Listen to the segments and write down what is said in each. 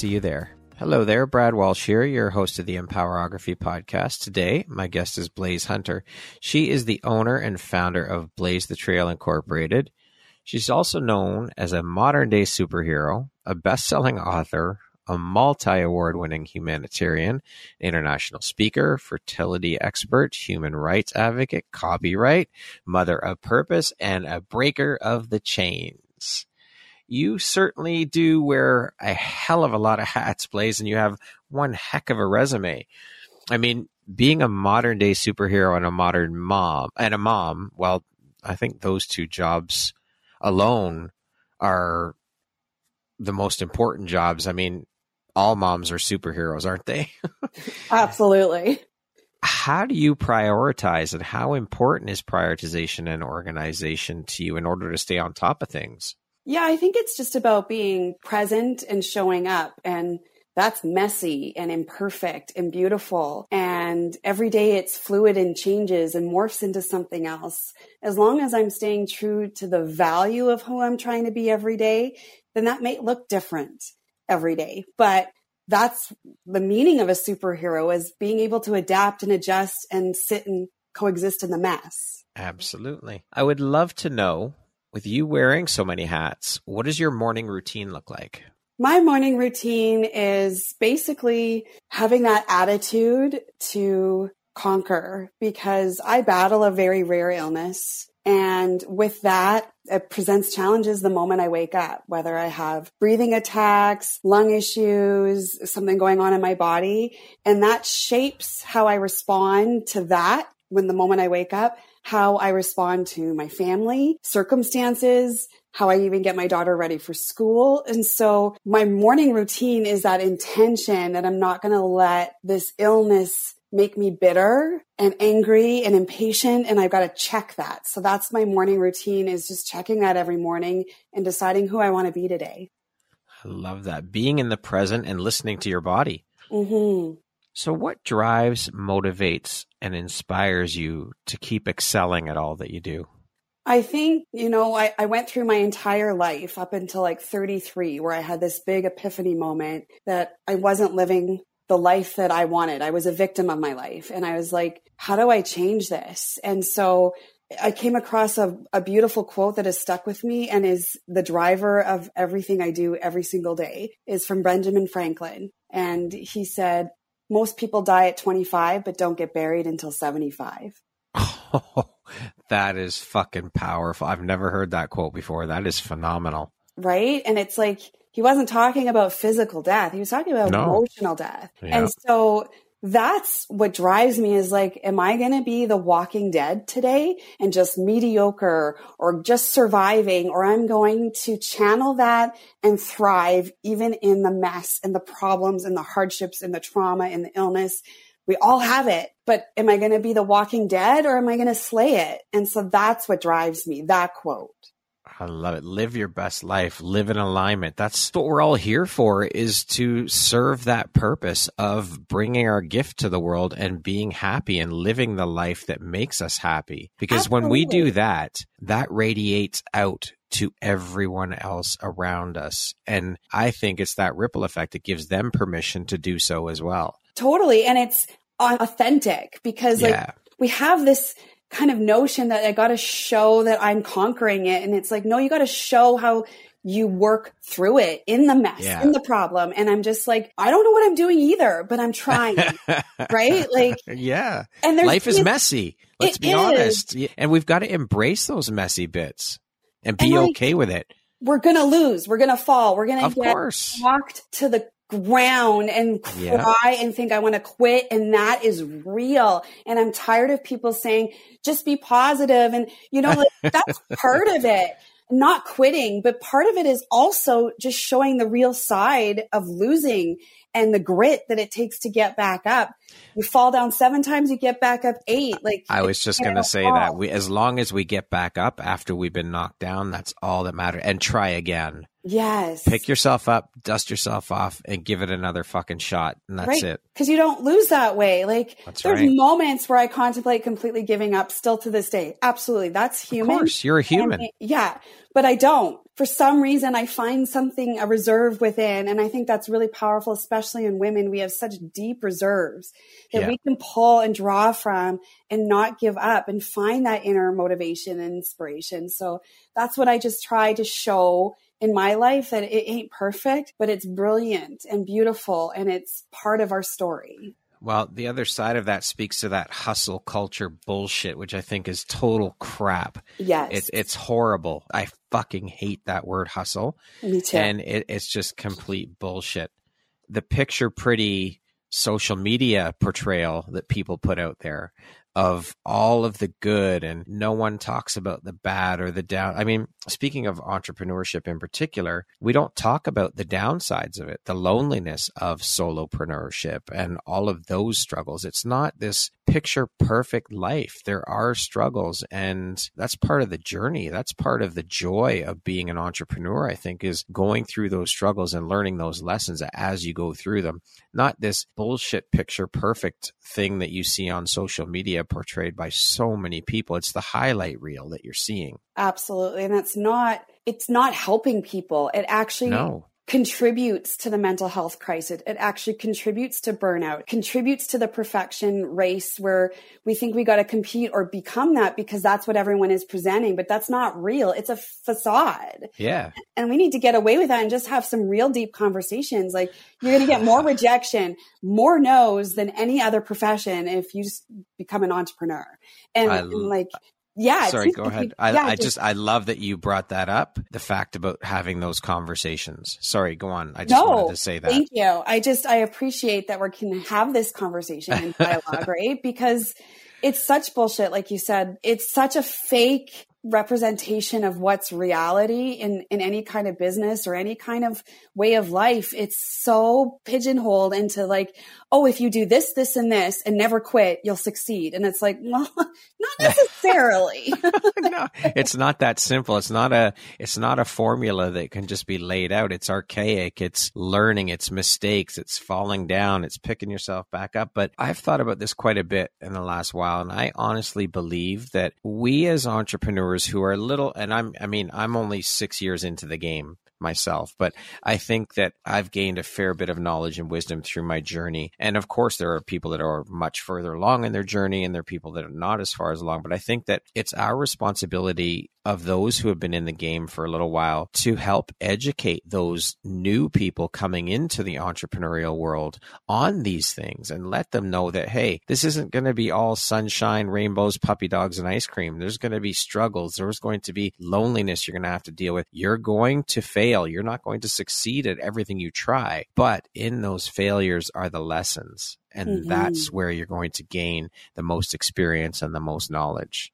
see you there. Hello there, Brad Walsh here, your host of the Empowerography podcast. Today, my guest is Blaise Hunter. She is the owner and founder of Blaise the Trail Incorporated. She's also known as a modern day superhero, a best selling author, a multi award winning humanitarian, international speaker, fertility expert, human rights advocate, copyright, mother of purpose, and a breaker of the chains you certainly do wear a hell of a lot of hats, Blaise, and you have one heck of a resume. I mean, being a modern day superhero and a modern mom and a mom, well, I think those two jobs alone are the most important jobs. I mean, all moms are superheroes, aren't they? Absolutely. How do you prioritize and how important is prioritization and organization to you in order to stay on top of things? Yeah, I think it's just about being present and showing up. And that's messy and imperfect and beautiful. And every day it's fluid and changes and morphs into something else. As long as I'm staying true to the value of who I'm trying to be every day, then that may look different every day. But that's the meaning of a superhero is being able to adapt and adjust and sit and coexist in the mess. Absolutely. I would love to know with you wearing so many hats, what does your morning routine look like? My morning routine is basically having that attitude to conquer because I battle a very rare illness. And with that, it presents challenges the moment I wake up, whether I have breathing attacks, lung issues, something going on in my body. And that shapes how I respond to that when the moment I wake up how I respond to my family, circumstances, how I even get my daughter ready for school. And so my morning routine is that intention that I'm not going to let this illness make me bitter and angry and impatient and I've got to check that. So that's my morning routine is just checking that every morning and deciding who I want to be today. I love that. Being in the present and listening to your body. Mm-hmm. So, what drives, motivates, and inspires you to keep excelling at all that you do? I think, you know, I, I went through my entire life up until like 33, where I had this big epiphany moment that I wasn't living the life that I wanted. I was a victim of my life. And I was like, how do I change this? And so I came across a, a beautiful quote that has stuck with me and is the driver of everything I do every single day is from Benjamin Franklin. And he said, most people die at 25 but don't get buried until 75 oh, that is fucking powerful. I've never heard that quote before. That is phenomenal. Right? And it's like he wasn't talking about physical death. He was talking about no. emotional death. Yeah. and so that's what drives me is like, am I going to be the walking dead today and just mediocre or just surviving? Or I'm going to channel that and thrive even in the mess and the problems and the hardships and the trauma and the illness. We all have it, but am I going to be the walking dead or am I going to slay it? And so that's what drives me, that quote. I love it. Live your best life. Live in alignment. That's what we're all here for is to serve that purpose of bringing our gift to the world and being happy and living the life that makes us happy. Because Absolutely. when we do that, that radiates out to everyone else around us. And I think it's that ripple effect that gives them permission to do so as well. Totally. And it's authentic because like we have this kind of notion that I got to show that I'm conquering it. And it's like, no, you got to show how you work through it in the mess, Yeah. in the problem. And I'm just like, I don't know what I'm doing either, but I'm trying. right? Like, yeah. and Life is messy. Let's be is. honest. And we've got to embrace those messy bits and be And, like, okay with it. we're gonna lose. We're gonna fall. We're gonna Of get course. walked to the ground and cry Yeah. and think I want to quit. And that is real. And I'm tired of people saying, just be positive. And you know, like, that's part of it. Not quitting, but part of it is also just showing the real side of losing and the grit that it takes to get back up. You fall down seven times, you get back up eight. Like I was just going to say that we, as long as we get back up after we've been knocked down, that's all that matters. And try again. Yes. Pick yourself up, dust yourself off, and give it another fucking shot. And that's right. it. Because you don't lose that way. Like That's there's right. moments where I contemplate completely giving up still to this day. Absolutely. That's human. Of course, you're a human. And- yeah. But I don't. For some reason, I find something, a reserve within. And I think that's really powerful, especially in women. We have such deep reserves that Yeah. we can pull and draw from and not give up and find that inner motivation and inspiration. So that's what I just try to show in my life that it ain't perfect, but it's brilliant and beautiful and it's part of our story. Well, the other side of that speaks to that hustle culture bullshit, which I think is total crap. Yes. It's it's horrible. I fucking hate that word hustle. me too. and it, it's just complete bullshit. The picture pretty social media portrayal that people put out there of all of the good and no one talks about the bad or the down. I mean, speaking of entrepreneurship in particular, we don't talk about the downsides of it, the loneliness of solopreneurship and all of those struggles. It's not this picture perfect life. There are struggles and that's part of the journey. That's part of the joy of being an entrepreneur, I think, is going through those struggles and learning those lessons as you go through them. Not this bullshit picture perfect thing that you see on social media portrayed by so many people. It's the highlight reel that you're seeing. Absolutely. And that's not, it's not helping people. It actually No. Contributes to the mental health crisis. It actually contributes to burnout, contributes to the perfection race where we think we got to compete or become that because that's what everyone is presenting, but that's not real. It's a facade. Yeah. And we need to get away with that and just have some real deep conversations. Like you're going to get more rejection, more no's than any other profession if you just become an entrepreneur. And, I and like, yeah. Sorry, go ahead. I, yeah, I just, I love that you brought that up. The fact about having those conversations. Sorry, go on. I just No, wanted to say that. Thank you. I just I appreciate that we can have this conversation and dialogue, right? Because it's such bullshit, like you said. It's such a fake representation of what's reality in in any kind of business or any kind of way of life. It's so pigeonholed into like, oh, if you do this, this, and this, and never quit, you'll succeed. And it's like, well, not necessarily. no, it's not that simple. It's not a it's not a formula that can just be laid out. It's archaic. It's learning, it's mistakes, it's falling down, it's picking yourself back up. But I've thought about this quite a bit in the last while and I honestly believe that we as entrepreneurs who are little and I'm I mean, I'm only 6 years into the game myself, but I think that I've gained a fair bit of knowledge and wisdom through my journey. And of course, there are people that are much further along in their journey, and there are people that are not as far as along. But I think that it's our responsibility of those who have been in the game for a little while to help educate those new people coming into the entrepreneurial world on these things and let them know that, hey, this isn't going to be all sunshine, rainbows, puppy dogs, and ice cream. There's going to be struggles. There's going to be loneliness you're going to have to deal with. You're going to fail. You're not going to succeed at everything you try. But in those failures are the lessons. And Mhm. that's where you're going to gain the most experience and the most knowledge.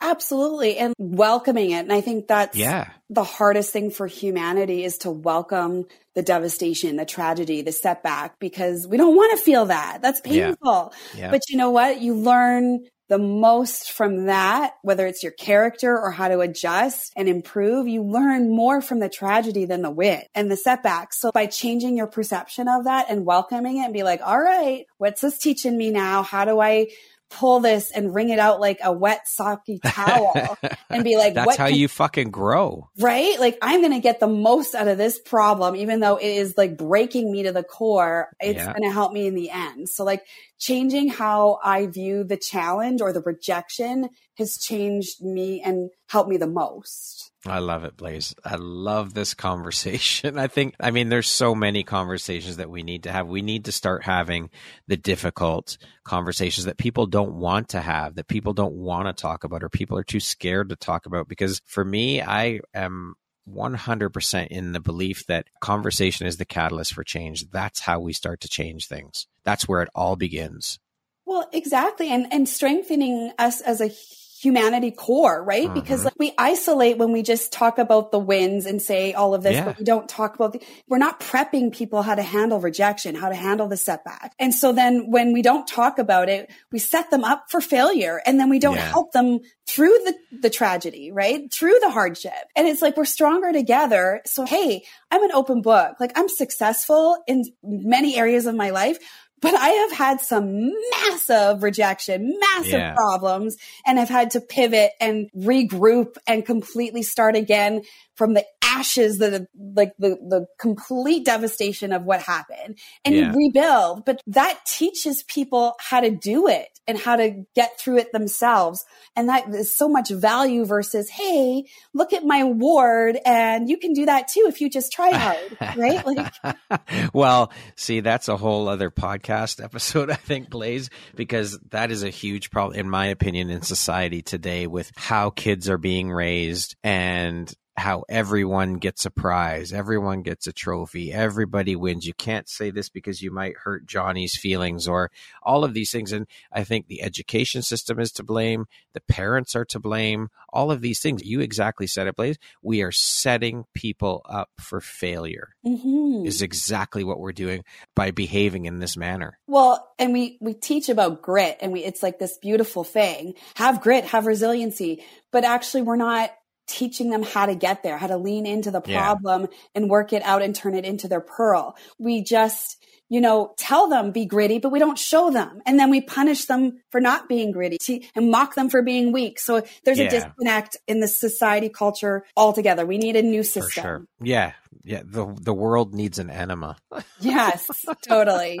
Absolutely. And welcoming it. And I think that's Yeah. the hardest thing for humanity is to welcome the devastation, the tragedy, the setback, because we don't want to feel that. That's Yeah. painful. Yeah. But you know what? You learn the most from that, whether it's your character or how to adjust and improve, you learn more from the tragedy than the win and the setbacks. So by changing your perception of that and welcoming it and be like, all right, what's this teaching me now? How do I pull this and wring it out like a wet socky towel and be like, That's how can you fucking grow. right? Like I'm going to get the most out of this problem, even though it is like breaking me to the core. It's Yeah. going to help me in the end. So like changing how I view the challenge or the rejection has changed me and helped me the most. I love it, Blaise. I love this conversation. I think, I mean, there's so many conversations that we need to have. We need to start having the difficult conversations that people don't want to have, that people don't want to talk about, or people are too scared to talk about. Because for me, I am 100% in the belief that conversation is the catalyst for change. That's how we start to change things. That's where it all begins. Well, exactly. And, and strengthening us as a humanity core, right? Mm-hmm. Because like, we isolate when we just talk about the wins and say all of this, yeah. but we don't talk about the, we're not prepping people how to handle rejection, how to handle the setback. And so then when we don't talk about it, we set them up for failure and then we don't yeah. help them through the, the tragedy, right? Through the hardship. And it's like we're stronger together. So, hey, I'm an open book. Like I'm successful in many areas of my life, but I have had some massive rejection, massive yeah. problems, and I've had to pivot and regroup and completely start again from the ashes, the like the the complete devastation of what happened, and yeah. you rebuild. But that teaches people how to do it and how to get through it themselves, and that is so much value versus, hey, look at my ward, and you can do that too if you just try hard, right? Like, well, see, that's a whole other podcast episode, I think, Blaise, because that is a huge problem, in my opinion, in society today with how kids are being raised and how everyone gets a prize, everyone gets a trophy, everybody wins. You can't say this because you might hurt Johnny's feelings or all of these things. And I think the education system is to blame, the parents are to blame, all of these things. You exactly said it, Blaise. We are setting people up for failure, mm-hmm. is exactly what we're doing by behaving in this manner. Well, and we, we teach about grit and we, it's like this beautiful thing. Have grit, have resiliency, but actually we're not teaching them how to get there, how to lean into the problem yeah. and work it out and turn it into their pearl. We just, you know, tell them be gritty, but we don't show them. And then we punish them for not being gritty and mock them for being weak. So there's yeah. a disconnect in the society culture altogether. We need a new system. Sure. Yeah. Yeah. The, the world needs an enema. yes, totally.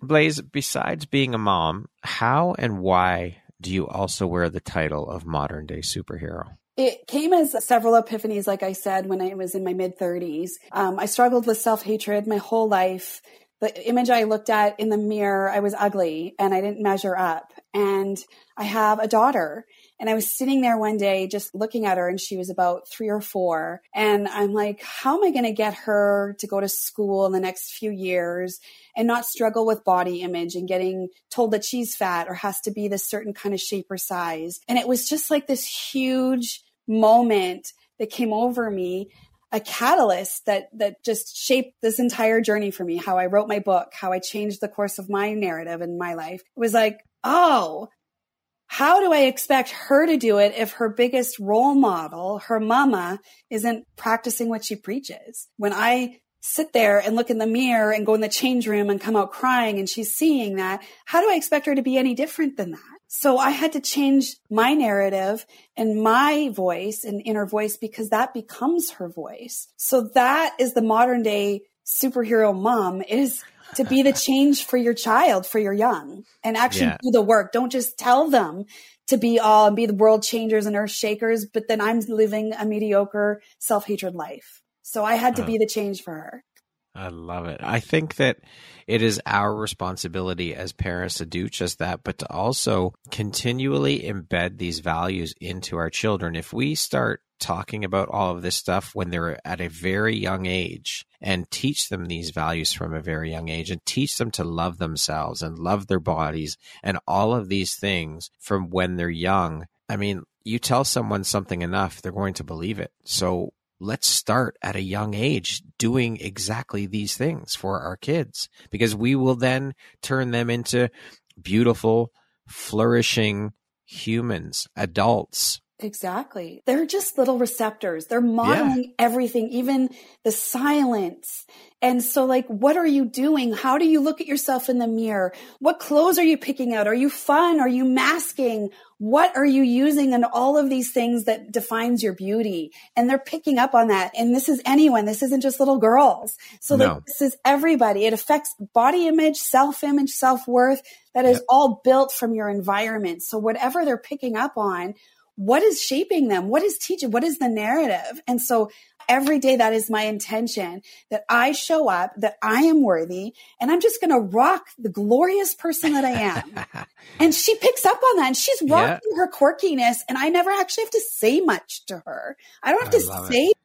Blaise, besides being a mom, how and why do you also wear the title of modern day superhero? It came as several epiphanies, like I said, when I was in my mid 30s. Um, I struggled with self hatred my whole life. The image I looked at in the mirror, I was ugly and I didn't measure up. And I have a daughter and I was sitting there one day just looking at her and she was about three or four. And I'm like, how am I going to get her to go to school in the next few years and not struggle with body image and getting told that she's fat or has to be this certain kind of shape or size? And it was just like this huge moment that came over me a catalyst that that just shaped this entire journey for me how i wrote my book how i changed the course of my narrative in my life it was like oh how do I expect her to do it if her biggest role model, her mama, isn't practicing what she preaches? When I sit there and look in the mirror and go in the change room and come out crying and she's seeing that, how do I expect her to be any different than that? So I had to change my narrative and my voice and inner voice because that becomes her voice. So that is the modern day superhero mom is to be the change for your child, for your young, and actually yeah. do the work. Don't just tell them to be all and be the world changers and earth shakers, but then I'm living a mediocre self hatred life. So I had to be the change for her. I love it. I think that it is our responsibility as parents to do just that, but to also continually embed these values into our children. If we start talking about all of this stuff when they're at a very young age and teach them these values from a very young age and teach them to love themselves and love their bodies and all of these things from when they're young. I mean, you tell someone something enough, they're going to believe it. So let's start at a young age doing exactly these things for our kids because we will then turn them into beautiful, flourishing humans, adults Exactly. They're just little receptors. They're modeling yeah. everything, even the silence. And so like, what are you doing? How do you look at yourself in the mirror? What clothes are you picking out? Are you fun? Are you masking? What are you using and all of these things that defines your beauty? And they're picking up on that. And this is anyone. This isn't just little girls. So no. like, this is everybody. It affects body image, self image, self worth. That is yep. all built from your environment. So whatever they're picking up on, what is shaping them? What is teaching? What is the narrative? And so every day that is my intention that I show up, that I am worthy, and I'm just going to rock the glorious person that I am. and she picks up on that and she's rocking yeah. her quirkiness. And I never actually have to say much to her. I don't have I to say it.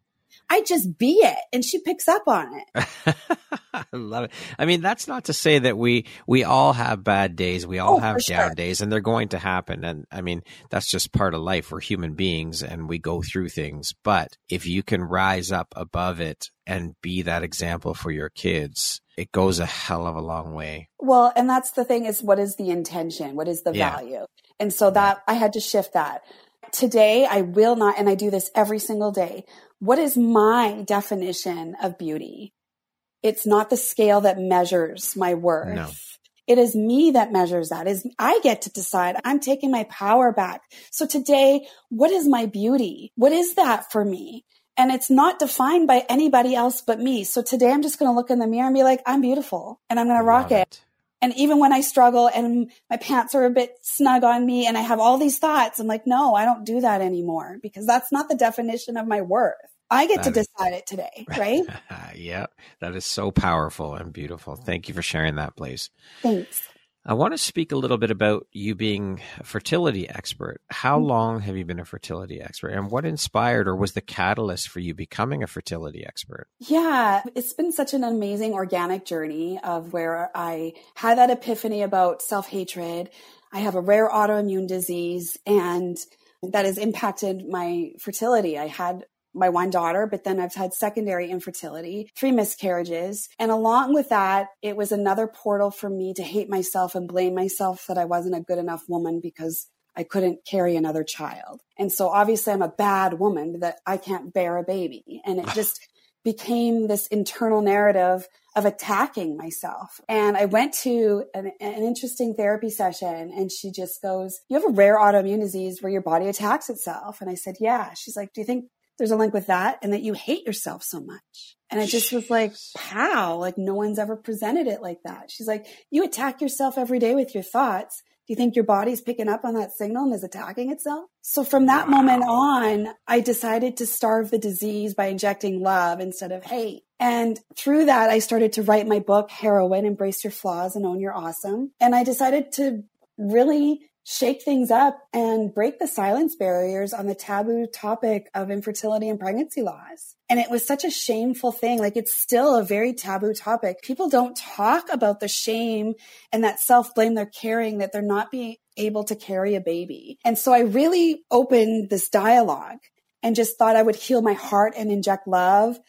I just be it and she picks up on it. I love it. I mean, that's not to say that we we all have bad days. We all oh, have down sure. days and they're going to happen. And I mean, that's just part of life. We're human beings and we go through things. But if you can rise up above it and be that example for your kids, it goes a hell of a long way. Well, and that's the thing is what is the intention? What is the yeah. value? And so that I had to shift that. Today, I will not, and I do this every single day. What is my definition of beauty? It's not the scale that measures my worth. No. It is me that measures that. Is I get to decide. I'm taking my power back. So today, what is my beauty? What is that for me? And it's not defined by anybody else but me. So today I'm just going to look in the mirror and be like, I'm beautiful and I'm going to rock it. it. And even when I struggle and my pants are a bit snug on me and I have all these thoughts, I'm like, no, I don't do that anymore because that's not the definition of my worth. I get that to is, decide it today, right? yeah, that is so powerful and beautiful. Thank you for sharing that, Blaise. Thanks. I want to speak a little bit about you being a fertility expert. How mm-hmm. long have you been a fertility expert and what inspired or was the catalyst for you becoming a fertility expert? Yeah, it's been such an amazing organic journey of where I had that epiphany about self hatred. I have a rare autoimmune disease and that has impacted my fertility. I had my one daughter, but then I've had secondary infertility, three miscarriages. And along with that, it was another portal for me to hate myself and blame myself that I wasn't a good enough woman because I couldn't carry another child. And so obviously I'm a bad woman that I can't bear a baby. And it just became this internal narrative of attacking myself. And I went to an, an, interesting therapy session and she just goes, you have a rare autoimmune disease where your body attacks itself. And I said, yeah. She's like, do you think there's a link with that and that you hate yourself so much. And I just was like, how? Like no one's ever presented it like that. She's like, you attack yourself every day with your thoughts. Do you think your body's picking up on that signal and is attacking itself? So from that wow. moment on, I decided to starve the disease by injecting love instead of hate. And through that, I started to write my book, Heroine, Embrace Your Flaws and Own Your Awesome. And I decided to really shake things up and break the silence barriers on the taboo topic of infertility and pregnancy loss. And it was such a shameful thing. Like it's still a very taboo topic. People don't talk about the shame and that self blame they're carrying that they're not being able to carry a baby. And so I really opened this dialogue and just thought I would heal my heart and inject love.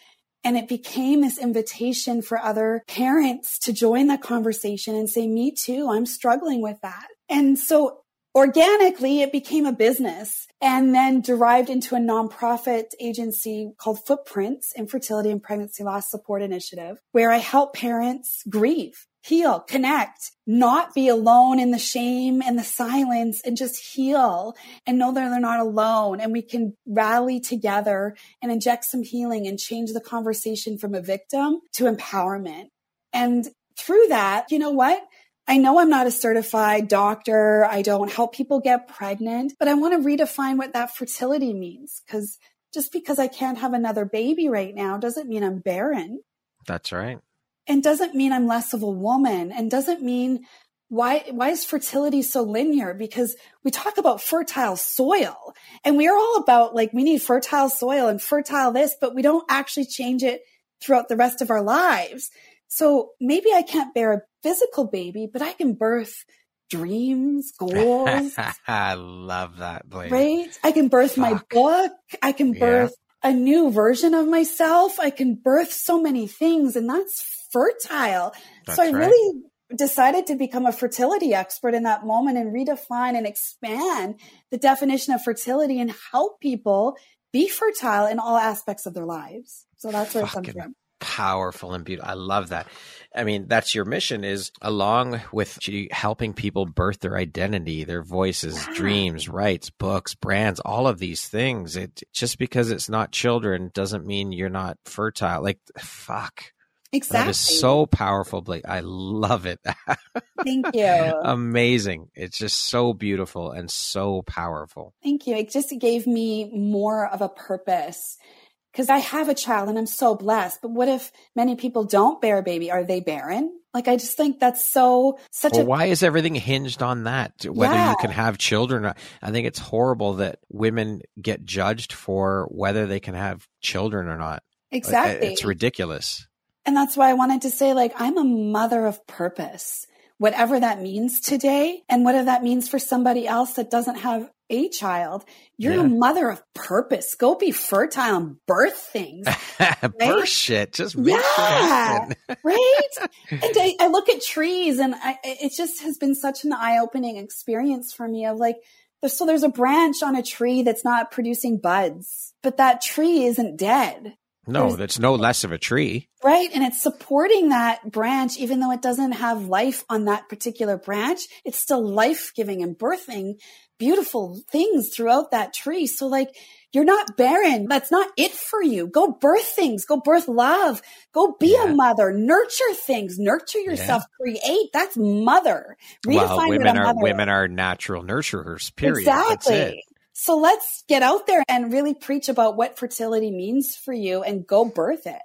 And it became this invitation for other parents to join the conversation and say, me too, I'm struggling with that. And so organically it became a business and then derived into a nonprofit agency called Footprints Infertility and Pregnancy Loss Support Initiative, where I help parents grieve, heal, connect, not be alone in the shame and the silence and just heal and know that they're not alone. And we can rally together and inject some healing and change the conversation from a victim to empowerment. And through that, you know what? I know I'm not a certified doctor. I don't help people get pregnant, but I want to redefine what that fertility means because just because I can't have another baby right now doesn't mean I'm barren. That's right. And doesn't mean I'm less of a woman and doesn't mean why why is fertility so linear because we talk about fertile soil and we're all about like we need fertile soil and fertile this but we don't actually change it throughout the rest of our lives so maybe I can't bear a physical baby, but I can birth dreams, goals. I love that. Blaise. Right? I can birth Fuck. my book. I can birth yeah. a new version of myself. I can birth so many things and that's fertile. That's so I right. really decided to become a fertility expert in that moment and redefine and expand the definition of fertility and help people be fertile in all aspects of their lives. So that's where Fucking it comes from powerful and beautiful. I love that. I mean, that's your mission is along with helping people birth their identity, their voices, dreams, rights, books, brands, all of these things. It just because it's not children doesn't mean you're not fertile. Like fuck. Exactly. That is so powerful, Blaise. I love it. Thank you. Amazing. It's just so beautiful and so powerful. Thank you. It just gave me more of a purpose because I have a child and I'm so blessed. But what if many people don't bear a baby? Are they barren? Like I just think that's so such well, a why is everything hinged on that? Whether Yeah. you can have children, or, I think it's horrible that women get judged for whether they can have children or not. Exactly. It's ridiculous. And that's why I wanted to say, like, I'm a mother of purpose, whatever that means today, and whatever that means for somebody else that doesn't have a child. You're Yeah. a mother of purpose. Go be fertile and birth things, Birth shit. Just make Yeah. right? and I, I look at trees, and I, it just has been such an eye opening experience for me of like, so there's a branch on a tree that's not producing buds, but that tree isn't dead. No, that's no less of a tree. Right. And it's supporting that branch, even though it doesn't have life on that particular branch. It's still life giving and birthing beautiful things throughout that tree. So like, you're not barren. That's not it for you. Go birth things. Go birth love. Go be Yeah. a mother. Nurture things. Nurture yourself. Create. That's mother. well, Redefine what women are mother women are natural nurturers. Period. That's Exactly. So let's get out there and really preach about what fertility means for you and go birth it.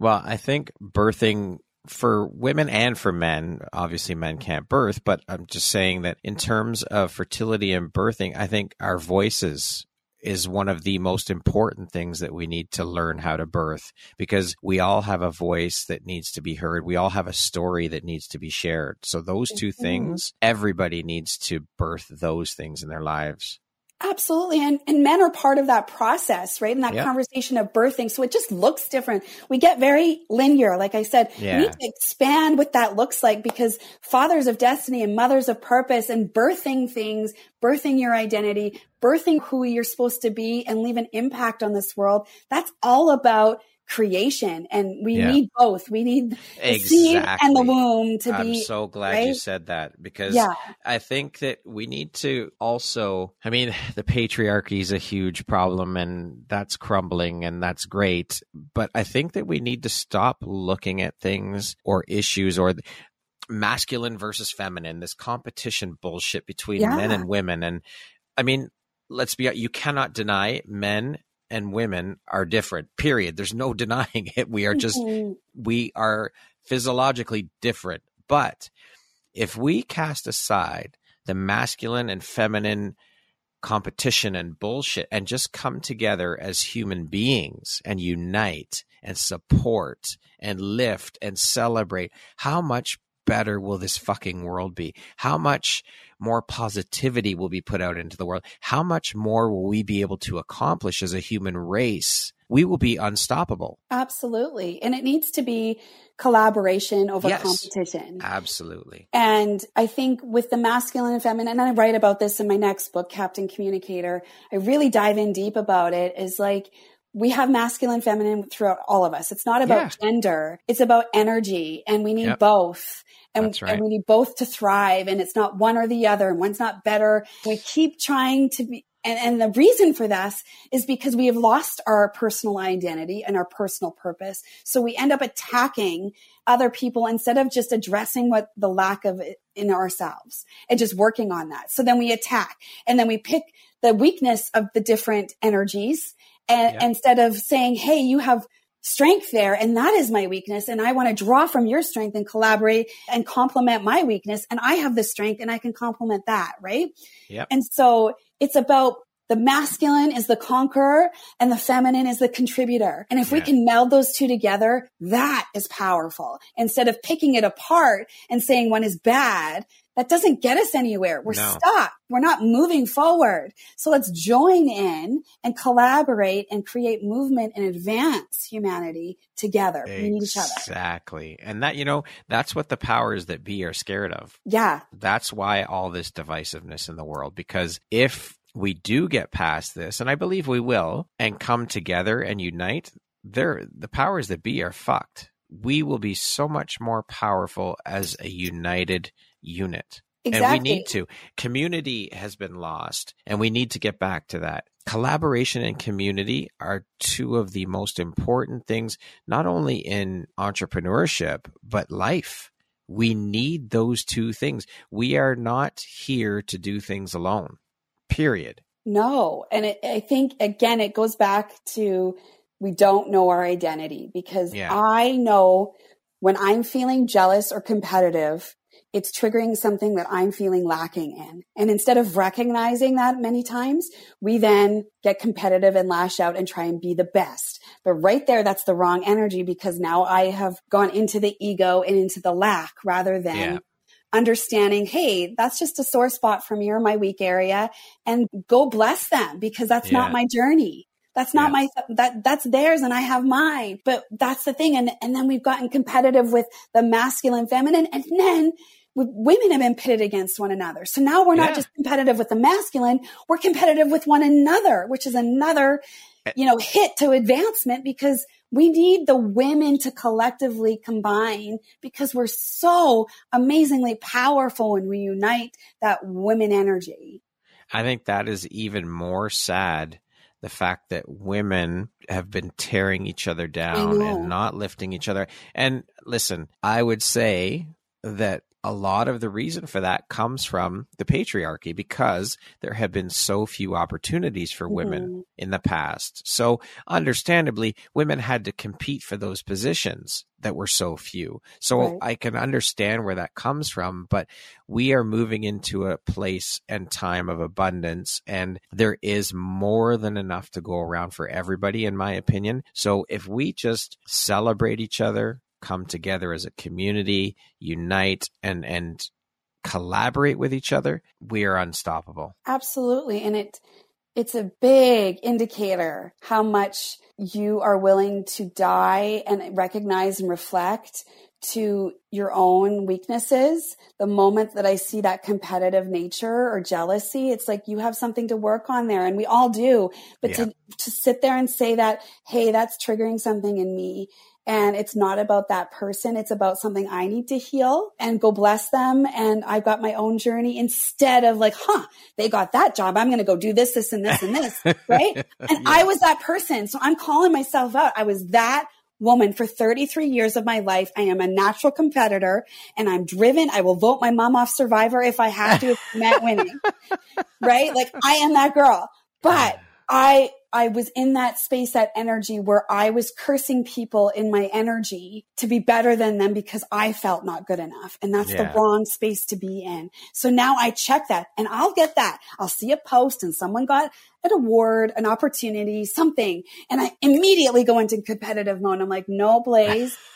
Well, I think birthing for women and for men, obviously men can't birth, but I'm just saying that in terms of fertility and birthing, I think our voices is one of the most important things that we need to learn how to birth because we all have a voice that needs to be heard. We all have a story that needs to be shared. So those 2 Mhm. things, everybody needs to birth those things in their lives. Absolutely. And, and men are part of that process, right? In that Yeah. conversation of birthing. So it just looks different. We get very linear. Like I said, Yeah. we need to expand what that looks like because fathers of destiny and mothers of purpose and birthing things, birthing your identity, birthing who you're supposed to be and leave an impact on this world. That's all about creation. And we Yeah. need both. We need the seed and the womb to be I'm so glad you said that because yeah. I think that we need to also, I mean, the patriarchy is a huge problem and that's crumbling and that's great. But I think that we need to stop looking at things or issues or the masculine versus feminine, this competition bullshit between men and women. And I mean, let's be, you cannot deny men and women are different, period. There's no denying it. We are just Mhm. we are physiologically different. But if we cast aside the masculine and feminine competition and bullshit and just come together as human beings and unite and support and lift and celebrate, how much better will this fucking world be? How much more positivity will be put out into the world? How much more will we be able to accomplish as a human race? We will be unstoppable. Absolutely. And it needs to be collaboration over Yes. competition. Absolutely. And I think with the masculine and feminine, and I write about this in my next book, Captain Communicator, I really dive in deep about it is like, we have masculine, feminine throughout all of us. It's not about gender. It's about energy and we need Yep. both. And, right. and we need both to thrive and it's not one or the other and one's not better. We keep trying to be, and, and the reason for this is because we have lost our personal identity and our personal purpose. So we end up attacking other people instead of just addressing what the lack of it in ourselves and just working on that. So then we attack and then we pick the weakness of the different energies and Yeah. instead of saying, Hey, you have strength there and that is my weakness and I want to draw from your strength and collaborate and complement my weakness and I have the strength and I can complement that, right? Yep. And so it's about the masculine is the conqueror and the feminine is the contributor. And if we can meld those two together, that is powerful. Instead of picking it apart and saying one is bad, that doesn't get us anywhere. We're No. stuck. We're not moving forward. So let's join in and collaborate and create movement and advance humanity together. We need each other. Exactly. And that, you know, that's what the powers that be are scared of. Yeah. That's why all this divisiveness in the world. Because if we do get past this, and I believe we will, and come together and unite, they're, the powers that be are fucked. We will be so much more powerful as a united unit. Exactly. And we need to. Community has been lost, and we need to get back to that. Collaboration and community are two of the most important things, not only in entrepreneurship, but life. We need those two things. We are not here to do things alone, period. No. And it, I think, again, it goes back to we don't know our identity because yeah. I know when I'm feeling jealous or competitive, it's triggering something that I'm feeling lacking in. And instead of recognizing that many times, we then get competitive and lash out and try and be the best. But right there, that's the wrong energy because now I have gone into the ego and into the lack rather than yeah. understanding, hey, that's just a sore spot for me or my weak area and go bless them because that's yeah. not my journey. That's not my, that, that's theirs and I have mine. But that's the thing. And, and then we've gotten competitive with the masculine, feminine. And then women have been pitted against one another. So now we're not yeah. just competitive with the masculine, we're competitive with one another, which is another, eh. you know, hit to advancement because we need the women to collectively combine because we're so amazingly powerful when we unite that women energy. I think that is even more sad the fact that women have been tearing each other down and not lifting each other. And listen, I would say that a lot of the reason for that comes from the patriarchy because there have been so few opportunities for women mm-hmm. in the past. So, understandably, women had to compete for those positions that were so few. So, right. I can understand where that comes from, but we are moving into a place and time of abundance, and there is more than enough to go around for everybody, in my opinion. So, if we just celebrate each other, come together as a community, unite and and collaborate with each other, we are unstoppable. Absolutely. And it it's a big indicator how much you are willing to die and recognize and reflect to your own weaknesses. The moment that I see that competitive nature or jealousy, it's like you have something to work on there and we all do. But yeah. to, to sit there and say that, Hey, that's triggering something in me and it's not about that person. It's about something I need to heal and go bless them. And I've got my own journey instead of like, huh, they got that job. I'm going to go do this, this and this and this. right. And yeah. I was that person. So I'm calling myself out. I was that woman for 33 years of my life. I am a natural competitor and I'm driven. I will vote my mom off survivor if I have to, if winning. right. Like I am that girl, but I I was in that space, that energy where I was cursing people in my energy to be better than them because I felt not good enough. And that's yeah. the wrong space to be in. So now I check that and I'll get that. I'll see a post and someone got an award, an opportunity, something. And I immediately go into competitive mode. I'm like, no, Blaise.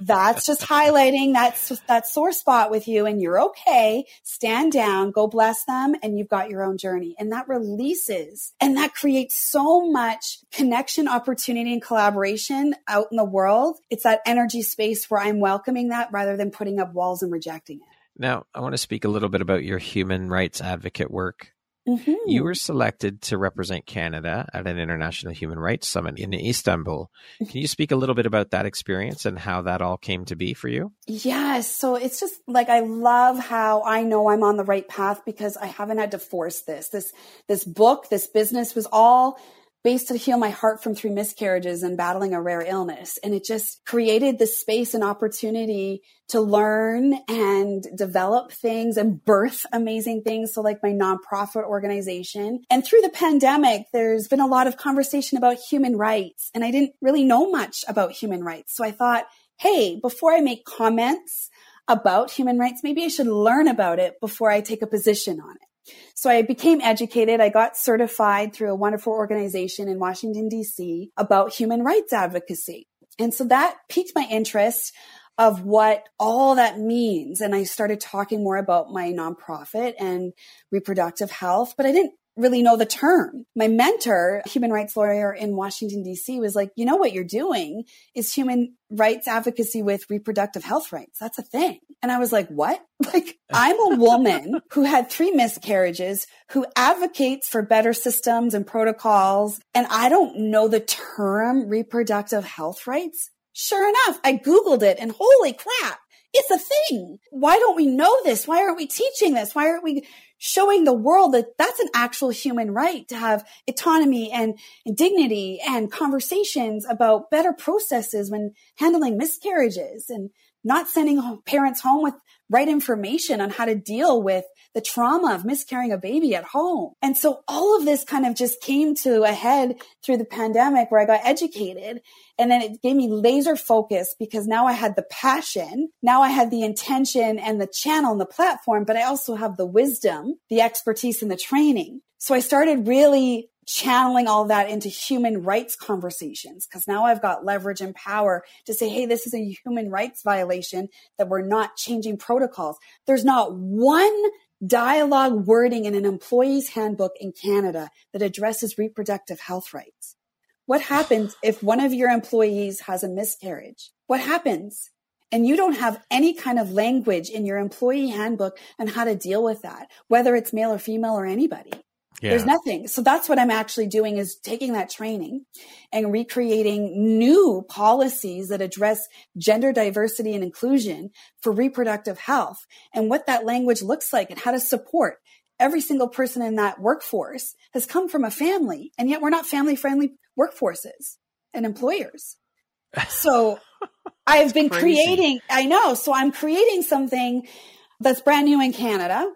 that's just highlighting that, that sore spot with you and you're okay. Stand down, go bless them and you've got your own journey. And that releases and that creates so much connection, opportunity and collaboration out in the world. It's that energy space where I'm welcoming that rather than putting up walls and rejecting it. Now, I want to speak a little bit about your human rights advocate work. Mm-hmm. You were selected to represent Canada at an International Human Rights Summit in Istanbul. Can you speak a little bit about that experience and how that all came to be for you? Yes. So it's just like I love how I know I'm on the right path because I haven't had to force this. This this book, this business was all based to heal my heart from three miscarriages and battling a rare illness. And it just created the space and opportunity to learn and develop things and birth amazing things. So like my nonprofit organization. And through the pandemic, there's been a lot of conversation about human rights. And I didn't really know much about human rights. So I thought, hey, before I make comments about human rights, maybe I should learn about it before I take a position on it. So I became educated. I got certified through a wonderful organization in Washington, DC about human rights advocacy. And so that piqued my interest of what all that means. And I started talking more about my nonprofit and reproductive health, but I didn't really know the term. My mentor, human rights lawyer in Washington, DC, was like, you know what you're doing is human rights advocacy with reproductive health rights. That's a thing. And I was like, what? Like, I'm a woman who had three miscarriages, who advocates for better systems and protocols. And I don't know the term reproductive health rights. Sure enough, I Googled it and holy crap, It's a thing. Why don't we know this? Why aren't we teaching this? Why aren't we showing the world that that's an actual human right to have autonomy and, and dignity and conversations about better processes when handling miscarriages and not sending parents home with right information on how to deal with the trauma of miscarrying a baby at home. And so all of this kind of just came to a head through the pandemic where I got educated and then it gave me laser focus because now I had the passion. Now I had the intention and the channel and the platform, but I also have the wisdom, the expertise and the training. So I started really channeling all that into human rights conversations because now I've got leverage and power to say, hey, this is a human rights violation that we're not changing protocols. There's not one dialogue wording in an employee's handbook in Canada that addresses reproductive health rights. What happens if one of your employees has a miscarriage? What happens? And you don't have any kind of language in your employee handbook on how to deal with that, whether it's male or female or anybody. Yeah. There's nothing. So that's what I'm actually doing is taking that training and recreating new policies that address gender diversity and inclusion for reproductive health and what that language looks like and how to support every single person in that workforce has come from a family and yet we're not family friendly workforces and employers. So I've been crazy. creating, I know. So I'm creating something that's brand new in Canada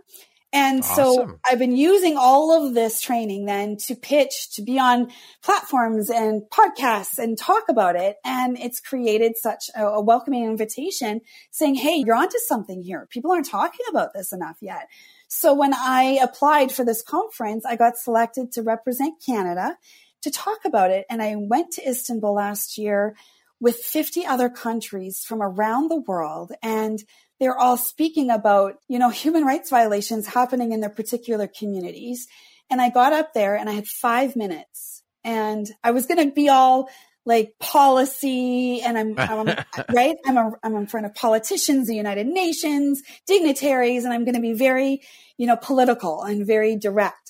and awesome. so I've been using all of this training then to pitch, to be on platforms and podcasts and talk about it. And it's created such a, a welcoming invitation saying, Hey, you're onto something here. People aren't talking about this enough yet. So when I applied for this conference, I got selected to represent Canada to talk about it. And I went to Istanbul last year with 50 other countries from around the world. And they're all speaking about, you know, human rights violations happening in their particular communities. And I got up there and I had five minutes and I was going to be all like policy and I'm, I'm right. I'm, a, I'm in front of politicians, the United Nations, dignitaries, and I'm going to be very, you know, political and very direct.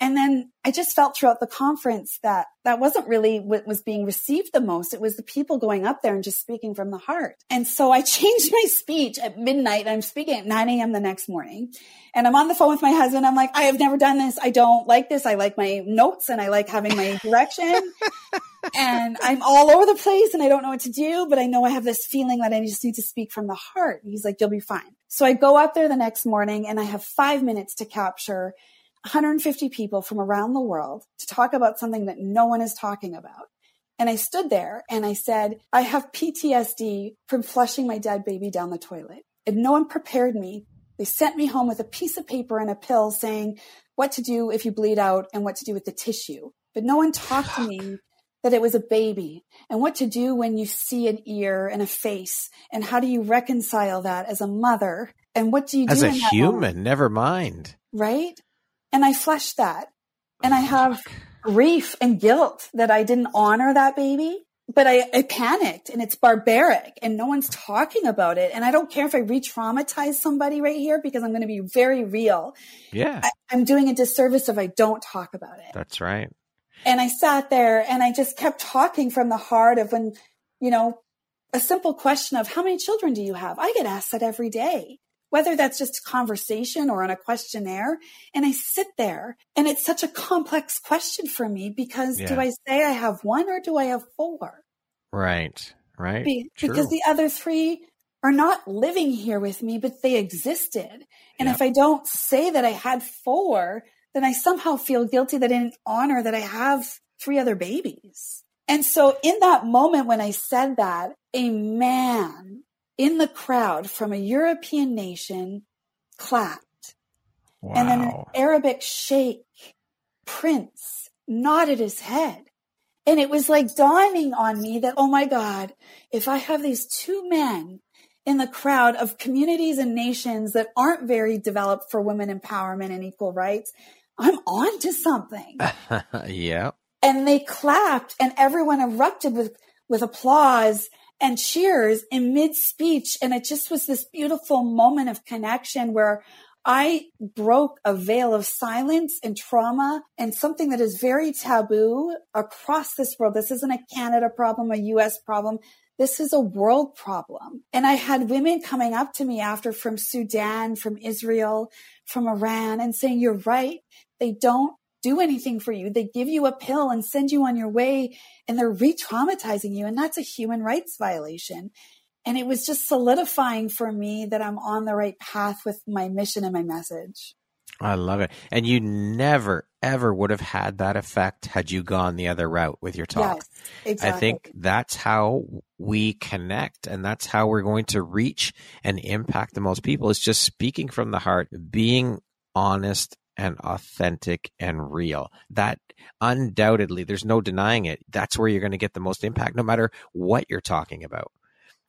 And then I just felt throughout the conference that that wasn't really what was being received the most. It was the people going up there and just speaking from the heart. And so I changed my speech at midnight. I'm speaking at 9 a.m. the next morning and I'm on the phone with my husband. I'm like, I have never done this. I don't like this. I like my notes and I like having my direction and I'm all over the place and I don't know what to do, but I know I have this feeling that I just need to speak from the heart. And he's like, you'll be fine. So I go up there the next morning and I have five minutes to capture 150 people from around the world to talk about something that no one is talking about. And I stood there and I said, I have PTSD from flushing my dead baby down the toilet. And no one prepared me. They sent me home with a piece of paper and a pill saying what to do if you bleed out and what to do with the tissue. But no one talked to me that it was a baby and what to do when you see an ear and a face and how do you reconcile that as a mother and what do you do as a human moment? never mind right and I flushed that. And I oh, have grief and guilt that I didn't honor that baby. But I, I panicked and it's barbaric and no one's talking about it. And I don't care if I re traumatize somebody right here because I'm going to be very real. Yeah. I, I'm doing a disservice if I don't talk about it. That's right. And I sat there and I just kept talking from the heart of when, you know, a simple question of how many children do you have? I get asked that every day whether that's just conversation or on a questionnaire. And I sit there and it's such a complex question for me because yeah. do I say I have one or do I have four? Right, right. Be- because the other three are not living here with me, but they existed. And yep. if I don't say that I had four, then I somehow feel guilty that I didn't honor that I have three other babies. And so in that moment when I said that, a man in the crowd from a European nation clapped. Wow. And then an Arabic sheikh, prince, nodded his head. And it was like dawning on me that, oh my God, if I have these two men in the crowd of communities and nations that aren't very developed for women empowerment and equal rights, I'm on to something. yeah. And they clapped and everyone erupted with, with applause and cheers in mid speech. And it just was this beautiful moment of connection where I broke a veil of silence and trauma and something that is very taboo across this world. This isn't a Canada problem, a US problem. this is a world problem. And I had women coming up to me after from Sudan, from Israel, from Iran and saying, you're right. They don't do anything for you. They give you a pill and send you on your way and they're re-traumatizing you. And that's a human rights violation. And it was just solidifying for me that I'm on the right path with my mission and my message. I love it. And you never, ever would have had that effect had you gone the other route with your talk. Yes, exactly. I think that's how we connect and that's how we're going to reach and impact the most people is just speaking from the heart, being honest and authentic and real. That undoubtedly, there's no denying it. That's where you're going to get the most impact, no matter what you're talking about.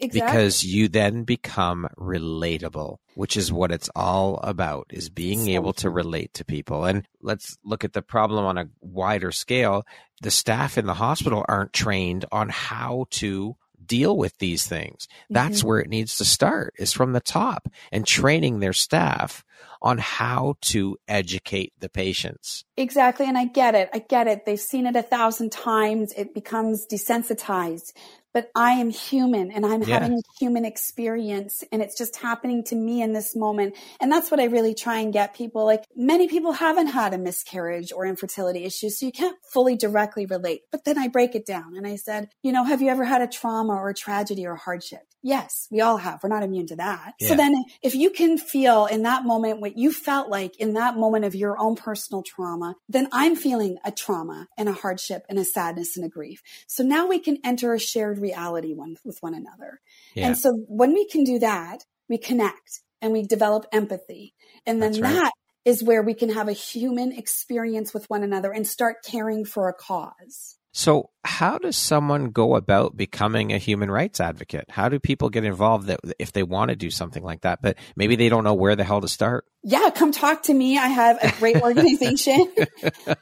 Exactly. Because you then become relatable, which is what it's all about, is being so able to relate to people. And let's look at the problem on a wider scale. The staff in the hospital aren't trained on how to deal with these things. That's mm-hmm. where it needs to start is from the top and training their staff on how to educate the patients. Exactly. And I get it. I get it. They've seen it a thousand times. It becomes desensitized but I am human and I'm yeah. having a human experience and it's just happening to me in this moment. And that's what I really try and get people. Like many people haven't had a miscarriage or infertility issue, so you can't fully directly relate. But then I break it down and I said, you know, have you ever had a trauma or a tragedy or a hardship? Yes, we all have. We're not immune to that. Yeah. So then if you can feel in that moment what you felt like in that moment of your own personal trauma, then I'm feeling a trauma and a hardship and a sadness and a grief. So now we can enter a shared reality one with one another. Yeah. And so when we can do that, we connect and we develop empathy. And then right. that is where we can have a human experience with one another and start caring for a cause. So, how does someone go about becoming a human rights advocate? How do people get involved that if they want to do something like that, but maybe they don't know where the hell to start? Yeah, come talk to me. I have a great organization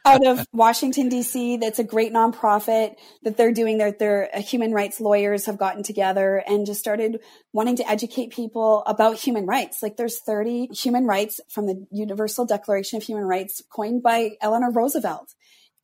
out of Washington D.C. That's a great nonprofit that they're doing. Their their uh, human rights lawyers have gotten together and just started wanting to educate people about human rights. Like there's 30 human rights from the Universal Declaration of Human Rights coined by Eleanor Roosevelt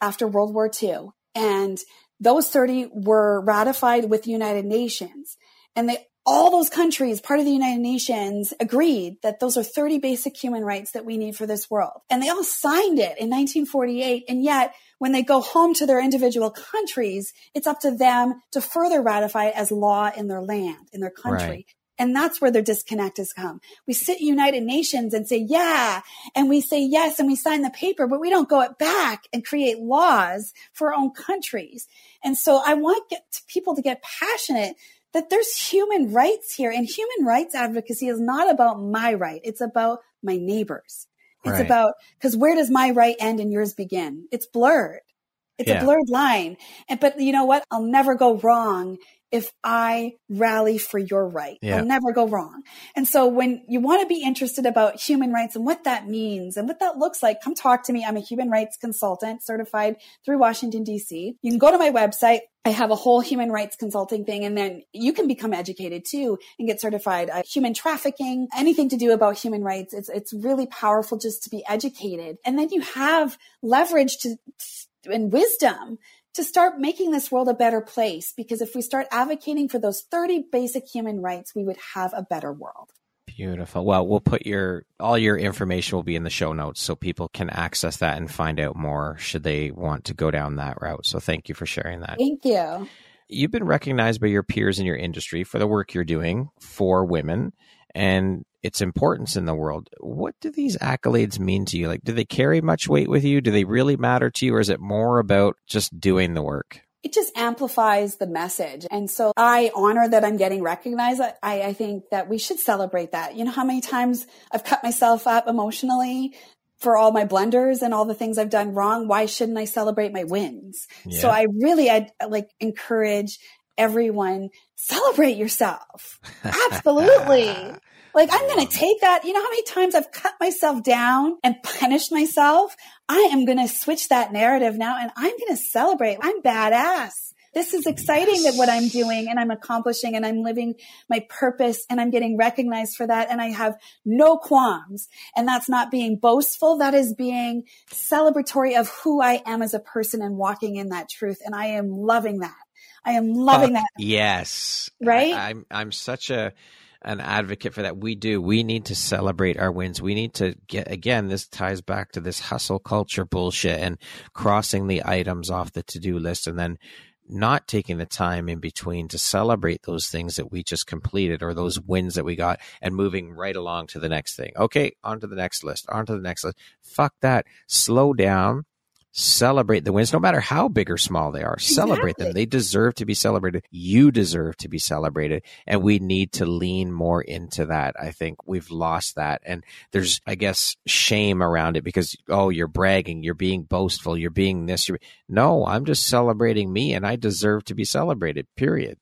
after World War II and those 30 were ratified with the United Nations. And they, all those countries, part of the United Nations, agreed that those are 30 basic human rights that we need for this world. And they all signed it in 1948. And yet, when they go home to their individual countries, it's up to them to further ratify it as law in their land, in their country. Right. And that's where their disconnect has come. We sit United Nations and say, yeah, and we say yes, and we sign the paper, but we don't go it back and create laws for our own countries. And so I want people to get passionate that there's human rights here and human rights advocacy is not about my right. It's about my neighbors. It's right. about, cause where does my right end and yours begin? It's blurred. It's yeah. a blurred line. And, but you know what? I'll never go wrong if I rally for your right. Yeah. I'll never go wrong. And so when you want to be interested about human rights and what that means and what that looks like, come talk to me. I'm a human rights consultant certified through Washington DC. You can go to my website. I have a whole human rights consulting thing and then you can become educated too and get certified. Uh, human trafficking, anything to do about human rights. It's, it's really powerful just to be educated. And then you have leverage to, and wisdom to start making this world a better place. Because if we start advocating for those 30 basic human rights, we would have a better world. Beautiful. Well, we'll put your all your information will be in the show notes so people can access that and find out more should they want to go down that route. So thank you for sharing that. Thank you. You've been recognized by your peers in your industry for the work you're doing for women and its importance in the world. What do these accolades mean to you? Like, do they carry much weight with you? Do they really matter to you? Or is it more about just doing the work? It just amplifies the message. And so I honor that I'm getting recognized. I, I think that we should celebrate that. You know how many times I've cut myself up emotionally for all my blunders and all the things I've done wrong. Why shouldn't I celebrate my wins? Yeah. So I really, I like encourage everyone celebrate yourself. Absolutely. Like I'm going to take that. You know how many times I've cut myself down and punished myself? I am going to switch that narrative now and I'm going to celebrate. I'm badass. This is exciting yes. that what I'm doing and I'm accomplishing and I'm living my purpose and I'm getting recognized for that. And I have no qualms. And that's not being boastful. That is being celebratory of who I am as a person and walking in that truth. And I am loving that. I am loving Fuck that. Yes. Right? I, I'm I'm such a an advocate for that. We do. We need to celebrate our wins. We need to get again, this ties back to this hustle culture bullshit and crossing the items off the to-do list and then not taking the time in between to celebrate those things that we just completed or those wins that we got and moving right along to the next thing. Okay, on to the next list, on to the next list. Fuck that. Slow down celebrate the wins, no matter how big or small they are. Celebrate them. They deserve to be celebrated. You deserve to be celebrated. And we need to lean more into that. I think we've lost that. And there's, I guess, shame around it because, oh, you're bragging, you're being boastful, you're being this. You're... No, I'm just celebrating me and I deserve to be celebrated, period.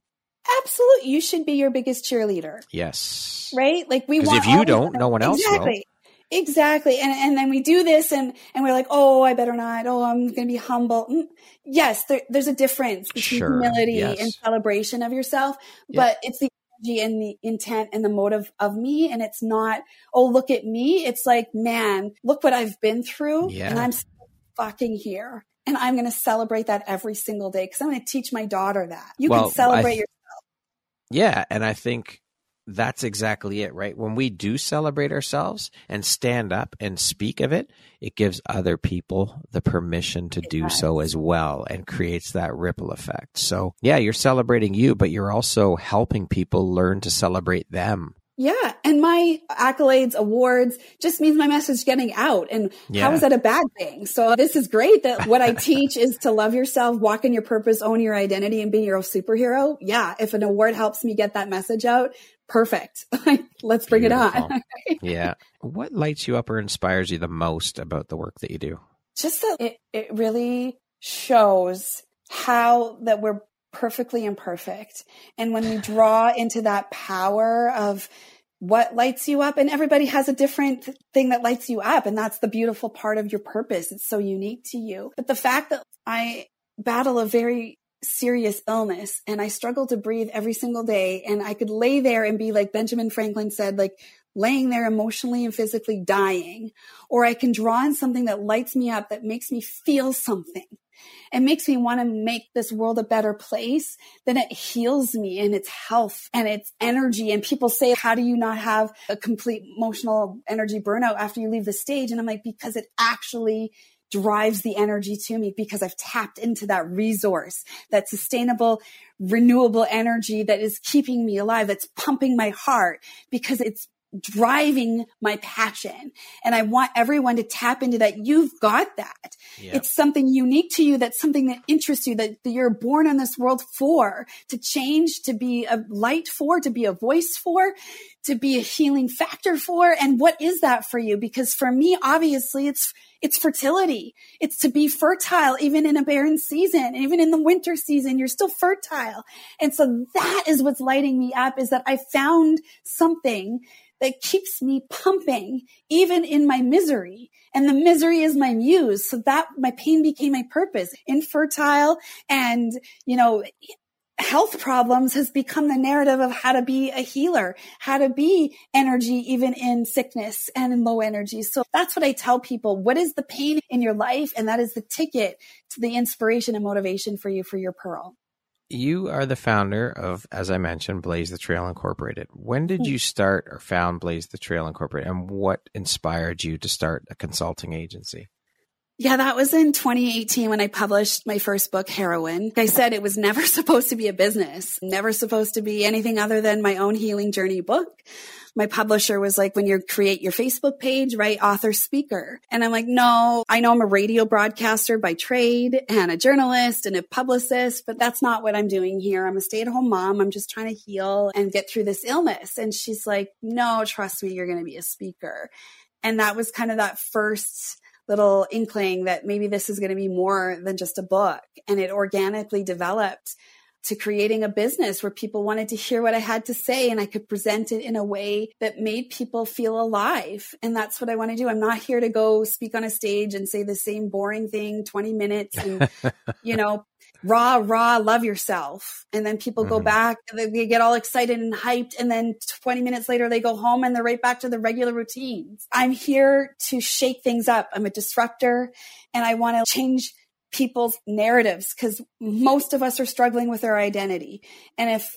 Absolutely. You should be your biggest cheerleader. Yes. Right? Like we want if you don't, no one else exactly. will. Exactly. And and then we do this and and we're like, "Oh, I better not. Oh, I'm going to be humble." Mm. Yes, there, there's a difference between Sure, humility yes. and celebration of yourself, Yeah. but it's the energy and the intent and the motive of me and it's not, "Oh, look at me." It's like, "Man, look what I've been through and I'm still fucking here." And I'm going to celebrate that every single day cuz I'm going to teach my daughter that. You Well, can celebrate your Yeah, and I think that's exactly it, right? When we do celebrate ourselves and stand up and speak of it, it gives other people the permission to It do does. so as well and creates that ripple effect. So, yeah, you're celebrating you, but you're also helping people learn to celebrate them. Yeah. And my accolades, awards just means my message getting out. And Yeah. how is that a bad thing? So this is great that what I teach is to love yourself, walk in your purpose, own your identity and be your own superhero. Yeah. If an award helps me get that message out, perfect. Let's bring it on. Yeah. What lights you up or inspires you the most about the work that you do? just that it, it really shows how that we're perfectly imperfect. And when we draw into that power of what lights you up, and everybody has a different thing that lights you up. And that's the beautiful part of your purpose. It's so unique to you. But the fact that I battle a very serious illness and I struggle to breathe every single day and I could lay there and be like Benjamin Franklin said, like laying there emotionally and physically dying, or I can draw in something that lights me up, that makes me feel something and makes me want to make this world a better place, then it heals me and its health and its energy. And people say, how do you not have a complete emotional energy burnout after you leave the stage? And I'm like, because it actually drives the energy to me because I've tapped into that resource, that sustainable, renewable energy that is keeping me alive, that's pumping my heart because it's driving my passion. And I want everyone to tap into that. You've got that. Yeah. It's something unique to you. That's something that interests you that, that you're born on this world for, to change, to be a light for, to be a voice for, to be a healing factor for. And what is that for you? Because for me, obviously it's, it's fertility. It's to be fertile, even in a barren season, even in the winter season, you're still fertile. And so that is what's lighting me up is that I found something that keeps me pumping even in my misery. And the misery is my muse. So that my pain became my purpose. Infertile and, you know, health problems has become the narrative of how to be a healer, how to be energy even in sickness and in low energy. So that's what I tell people. What is the pain in your life? And that is the ticket to the inspiration and motivation for you for your pearl. You are the founder of, as I mentioned, Blaise the Trail Incorporated. When Hmm. did you start or found Blaise the Trail Incorporated, and what inspired you to start a consulting agency? Yeah, that was in 2018 when I published my first book, Heroine. I said, it was never supposed to be a business, never supposed to be anything other than my own healing journey book. My publisher was like, when you create your Facebook page, write author speaker. And I'm like, no, I know I'm a radio broadcaster by trade and a journalist and a publicist, but that's not what I'm doing here. I'm a stay at home mom. I'm just trying to heal and get through this illness. And she's like, no, trust me, you're going to be a speaker. And that was kind of that first little inkling that maybe this is going to be more than just a book. And it organically developed to creating a business where people wanted to hear what I had to say and I could present it in a way that made people feel alive. And that's what I want to do. I'm not here to go speak on a stage and say the same boring thing 20 minutes and, you know, raw, raw, love yourself. And then people go Mhm. back and they- they get all excited and hyped. And then 20 minutes later, they go home and they're right back to the regular routines. I'm here to shake things up. I'm a disruptor and I want to change people's narratives because most of us are struggling with our identity. And if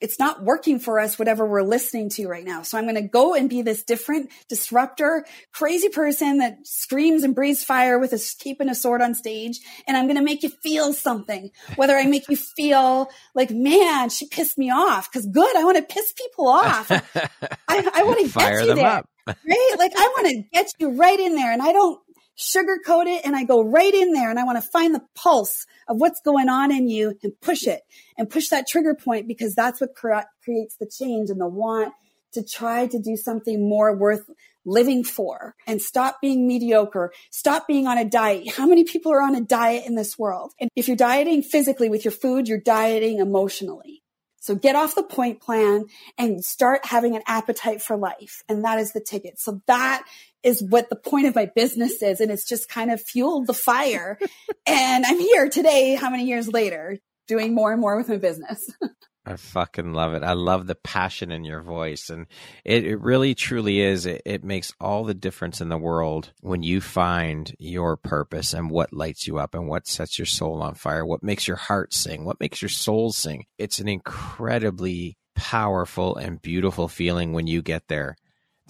it's not working for us, whatever we're listening to right now. So I'm going to go and be this different disruptor, crazy person that screams and breathes fire with a cape and a sword on stage. And I'm going to make you feel something, whether I make you feel like, man, she pissed me off. Cause good. I want to piss people off. I, I want to get you there. Up. right? Like I want to get you right in there. And I don't sugarcoat it and I go right in there and I want to find the pulse of what's going on in you and push it and push that trigger point because that's what cre- creates the change and the want to try to do something more worth living for and stop being mediocre. Stop being on a diet. How many people are on a diet in this world? And if you're dieting physically with your food, you're dieting emotionally. So get off the point plan and start having an appetite for life. And that is the ticket. So that is what the point of my business is. And it's just kind of fueled the fire. and I'm here today, how many years later, doing more and more with my business. I fucking love it. I love the passion in your voice. And it, it really truly is. It, it makes all the difference in the world when you find your purpose and what lights you up and what sets your soul on fire, what makes your heart sing, what makes your soul sing. It's an incredibly powerful and beautiful feeling when you get there.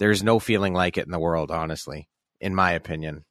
There's no feeling like it in the world, honestly, in my opinion.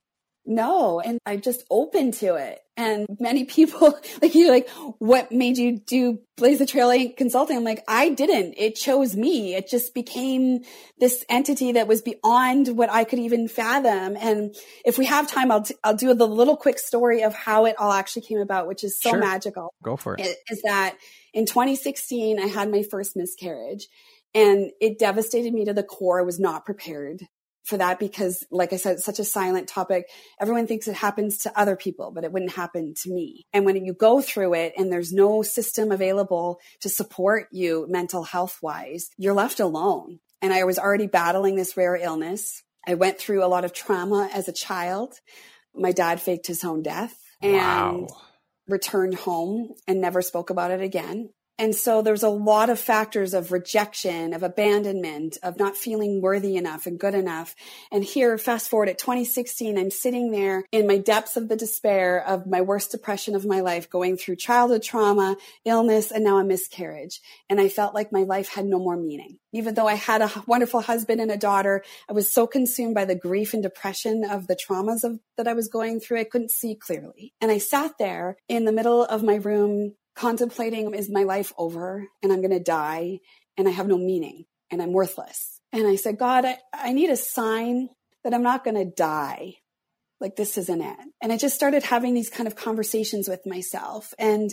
No, and I'm just open to it. And many people, like you, like, what made you do Blaise the Trail Consulting? I'm like, I didn't. It chose me. It just became this entity that was beyond what I could even fathom. And if we have time, I'll, t- I'll do the little quick story of how it all actually came about, which is so sure. magical. Go for it. Is that in 2016, I had my first miscarriage and it devastated me to the core. I was not prepared for that because, like I said, it's such a silent topic. Everyone thinks it happens to other people, but it wouldn't happen to me. And when you go through it and there's no system available to support you mental health wise, you're left alone. And I was already battling this rare illness. I went through a lot of trauma as a child. My dad faked his own death and wow. returned home and never spoke about it again. And so there's a lot of factors of rejection, of abandonment, of not feeling worthy enough and good enough. And here, fast forward at 2016, I'm sitting there in my depths of the despair of my worst depression of my life, going through childhood trauma, illness, and now a miscarriage. And I felt like my life had no more meaning. Even though I had a wonderful husband and a daughter, I was so consumed by the grief and depression of the traumas of, that I was going through, I couldn't see clearly. And I sat there in the middle of my room contemplating is my life over and I'm going to die and I have no meaning and I'm worthless. And I said, God, I, I need a sign that I'm not going to die. Like this isn't it. And I just started having these kind of conversations with myself. And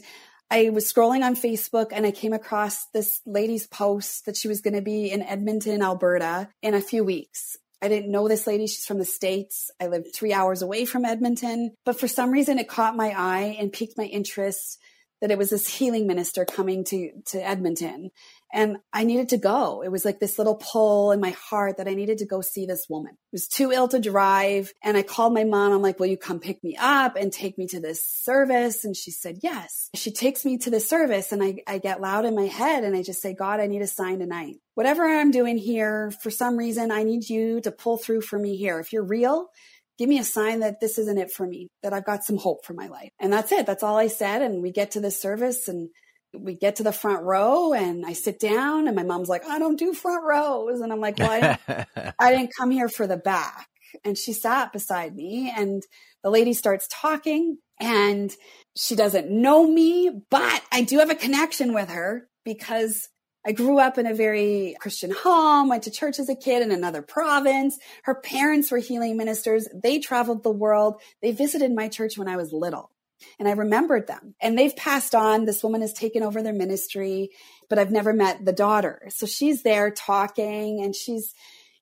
I was scrolling on Facebook and I came across this lady's post that she was going to be in Edmonton, Alberta in a few weeks. I didn't know this lady. She's from the States. I lived three hours away from Edmonton. But for some reason, it caught my eye and piqued my interest that it was this healing minister coming to to Edmonton and I needed to go. It was like this little pull in my heart that I needed to go see this woman. I was too ill to drive and I called my mom. I'm like, "Will you come pick me up and take me to this service?" And she said, "Yes." She takes me to the service and I I get loud in my head and I just say, "God, I need a sign tonight. Whatever I'm doing here, for some reason I need you to pull through for me here. If you're real, give me a sign that this isn't it for me, that I've got some hope for my life. And that's it. That's all I said. And we get to the service and we get to the front row and I sit down and my mom's like, I don't do front rows. And I'm like, well, I didn't, I didn't come here for the back. And she sat beside me and the lady starts talking and she doesn't know me, but I do have a connection with her because I grew up in a very Christian home, went to church as a kid in another province. Her parents were healing ministers. They traveled the world. They visited my church when I was little. And I remembered them. And they've passed on. This woman has taken over their ministry, but I've never met the daughter. So she's there talking and she's,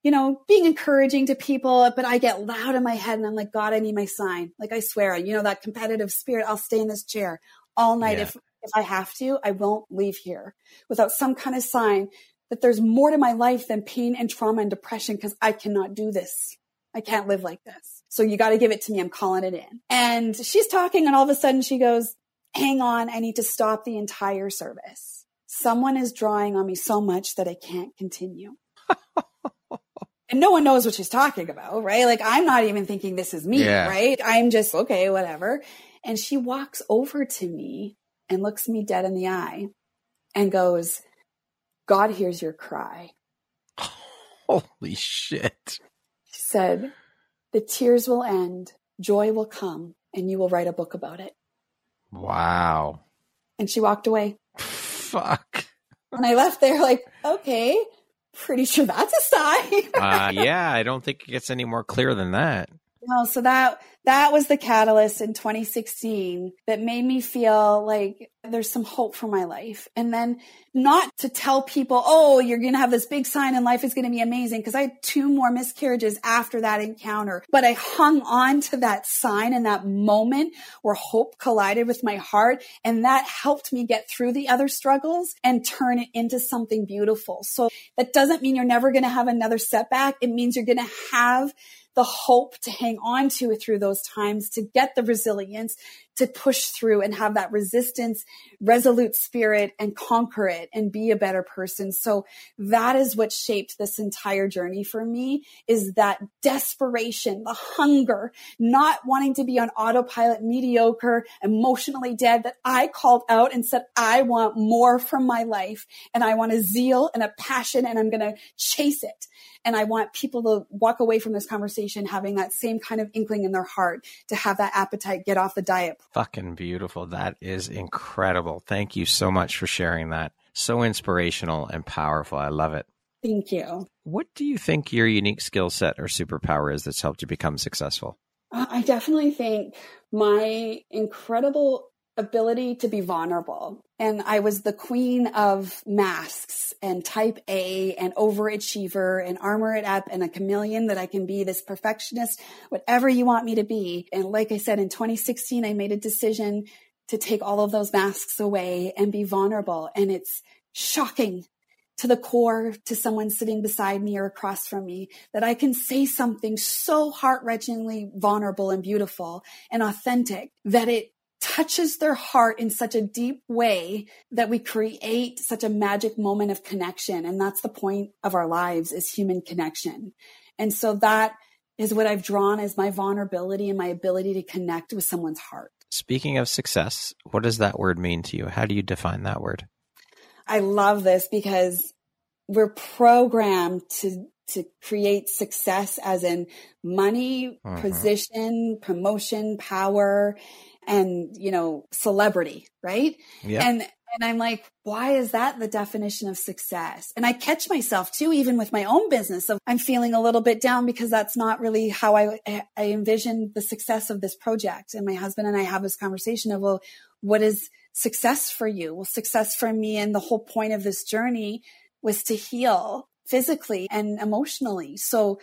you know, being encouraging to people, but I get loud in my head and I'm like, God, I need my sign. Like I swear, you know, that competitive spirit, I'll stay in this chair all night yeah. if if I have to, I won't leave here without some kind of sign that there's more to my life than pain and trauma and depression because I cannot do this. I can't live like this. So you got to give it to me. I'm calling it in. And she's talking and all of a sudden she goes, hang on. I need to stop the entire service. Someone is drawing on me so much that I can't continue. and no one knows what she's talking about, right? Like I'm not even thinking this is me, yeah. right? I'm just, okay, whatever. And she walks over to me and looks me dead in the eye and goes, God hears your cry. Holy shit. She said, The tears will end, joy will come, and you will write a book about it. Wow. And she walked away. Fuck. And I left there like, okay, pretty sure that's a sign. uh, yeah, I don't think it gets any more clear than that. No, so that that was the catalyst in 2016 that made me feel like there's some hope for my life. And then not to tell people, oh, you're going to have this big sign and life is going to be amazing. Cause I had two more miscarriages after that encounter, but I hung on to that sign and that moment where hope collided with my heart. And that helped me get through the other struggles and turn it into something beautiful. So that doesn't mean you're never going to have another setback. It means you're going to have the hope to hang on to it through those times, to get the resilience, to push through and have that resistance, resolute spirit and conquer it and be a better person. So that is what shaped this entire journey for me is that desperation, the hunger, not wanting to be on autopilot, mediocre, emotionally dead that I called out and said, I want more from my life and I want a zeal and a passion and I'm going to chase it. And I want people to walk away from this conversation having that same kind of inkling in their heart to have that appetite, get off the diet. Fucking beautiful. That is incredible. Thank you so much for sharing that. So inspirational and powerful. I love it. Thank you. What do you think your unique skill set or superpower is that's helped you become successful? Uh, I definitely think my incredible ability to be vulnerable. And I was the queen of masks and type A and overachiever and armor it up and a chameleon that I can be this perfectionist, whatever you want me to be. And like I said, in 2016, I made a decision to take all of those masks away and be vulnerable. And it's shocking to the core to someone sitting beside me or across from me that I can say something so heart wrenchingly vulnerable and beautiful and authentic that it touches their heart in such a deep way that we create such a magic moment of connection. And that's the point of our lives is human connection. And so that is what I've drawn as my vulnerability and my ability to connect with someone's heart. Speaking of success, what does that word mean to you? How do you define that word? I love this because we're programmed to to create success as in money, mm-hmm. position, promotion, power and, you know, celebrity, right? Yeah. And, and I'm like, why is that the definition of success? And I catch myself too, even with my own business of I'm feeling a little bit down because that's not really how I, I envision the success of this project. And my husband and I have this conversation of, well, what is success for you? Well, success for me and the whole point of this journey was to heal physically and emotionally. So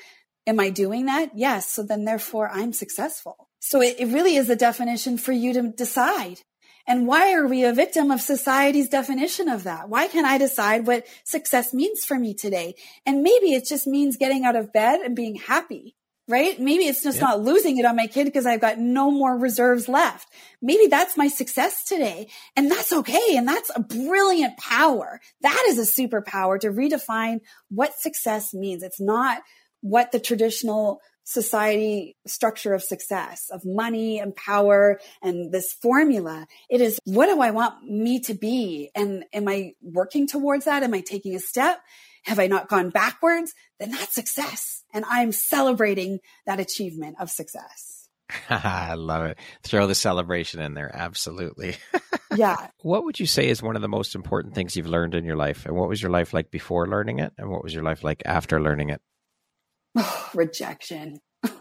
am I doing that? Yes. So then therefore I'm successful. So it, it really is a definition for you to decide. And why are we a victim of society's definition of that? Why can't I decide what success means for me today? And maybe it just means getting out of bed and being happy, right? Maybe it's just yeah. not losing it on my kid because I've got no more reserves left. Maybe that's my success today. And that's okay. And that's a brilliant power. That is a superpower to redefine what success means. It's not what the traditional society structure of success, of money and power and this formula. It is what do I want me to be? And am I working towards that? Am I taking a step? Have I not gone backwards? Then that's success. And I'm celebrating that achievement of success. I love it. Throw the celebration in there. Absolutely. yeah. What would you say is one of the most important things you've learned in your life? And what was your life like before learning it? And what was your life like after learning it? Oh, rejection.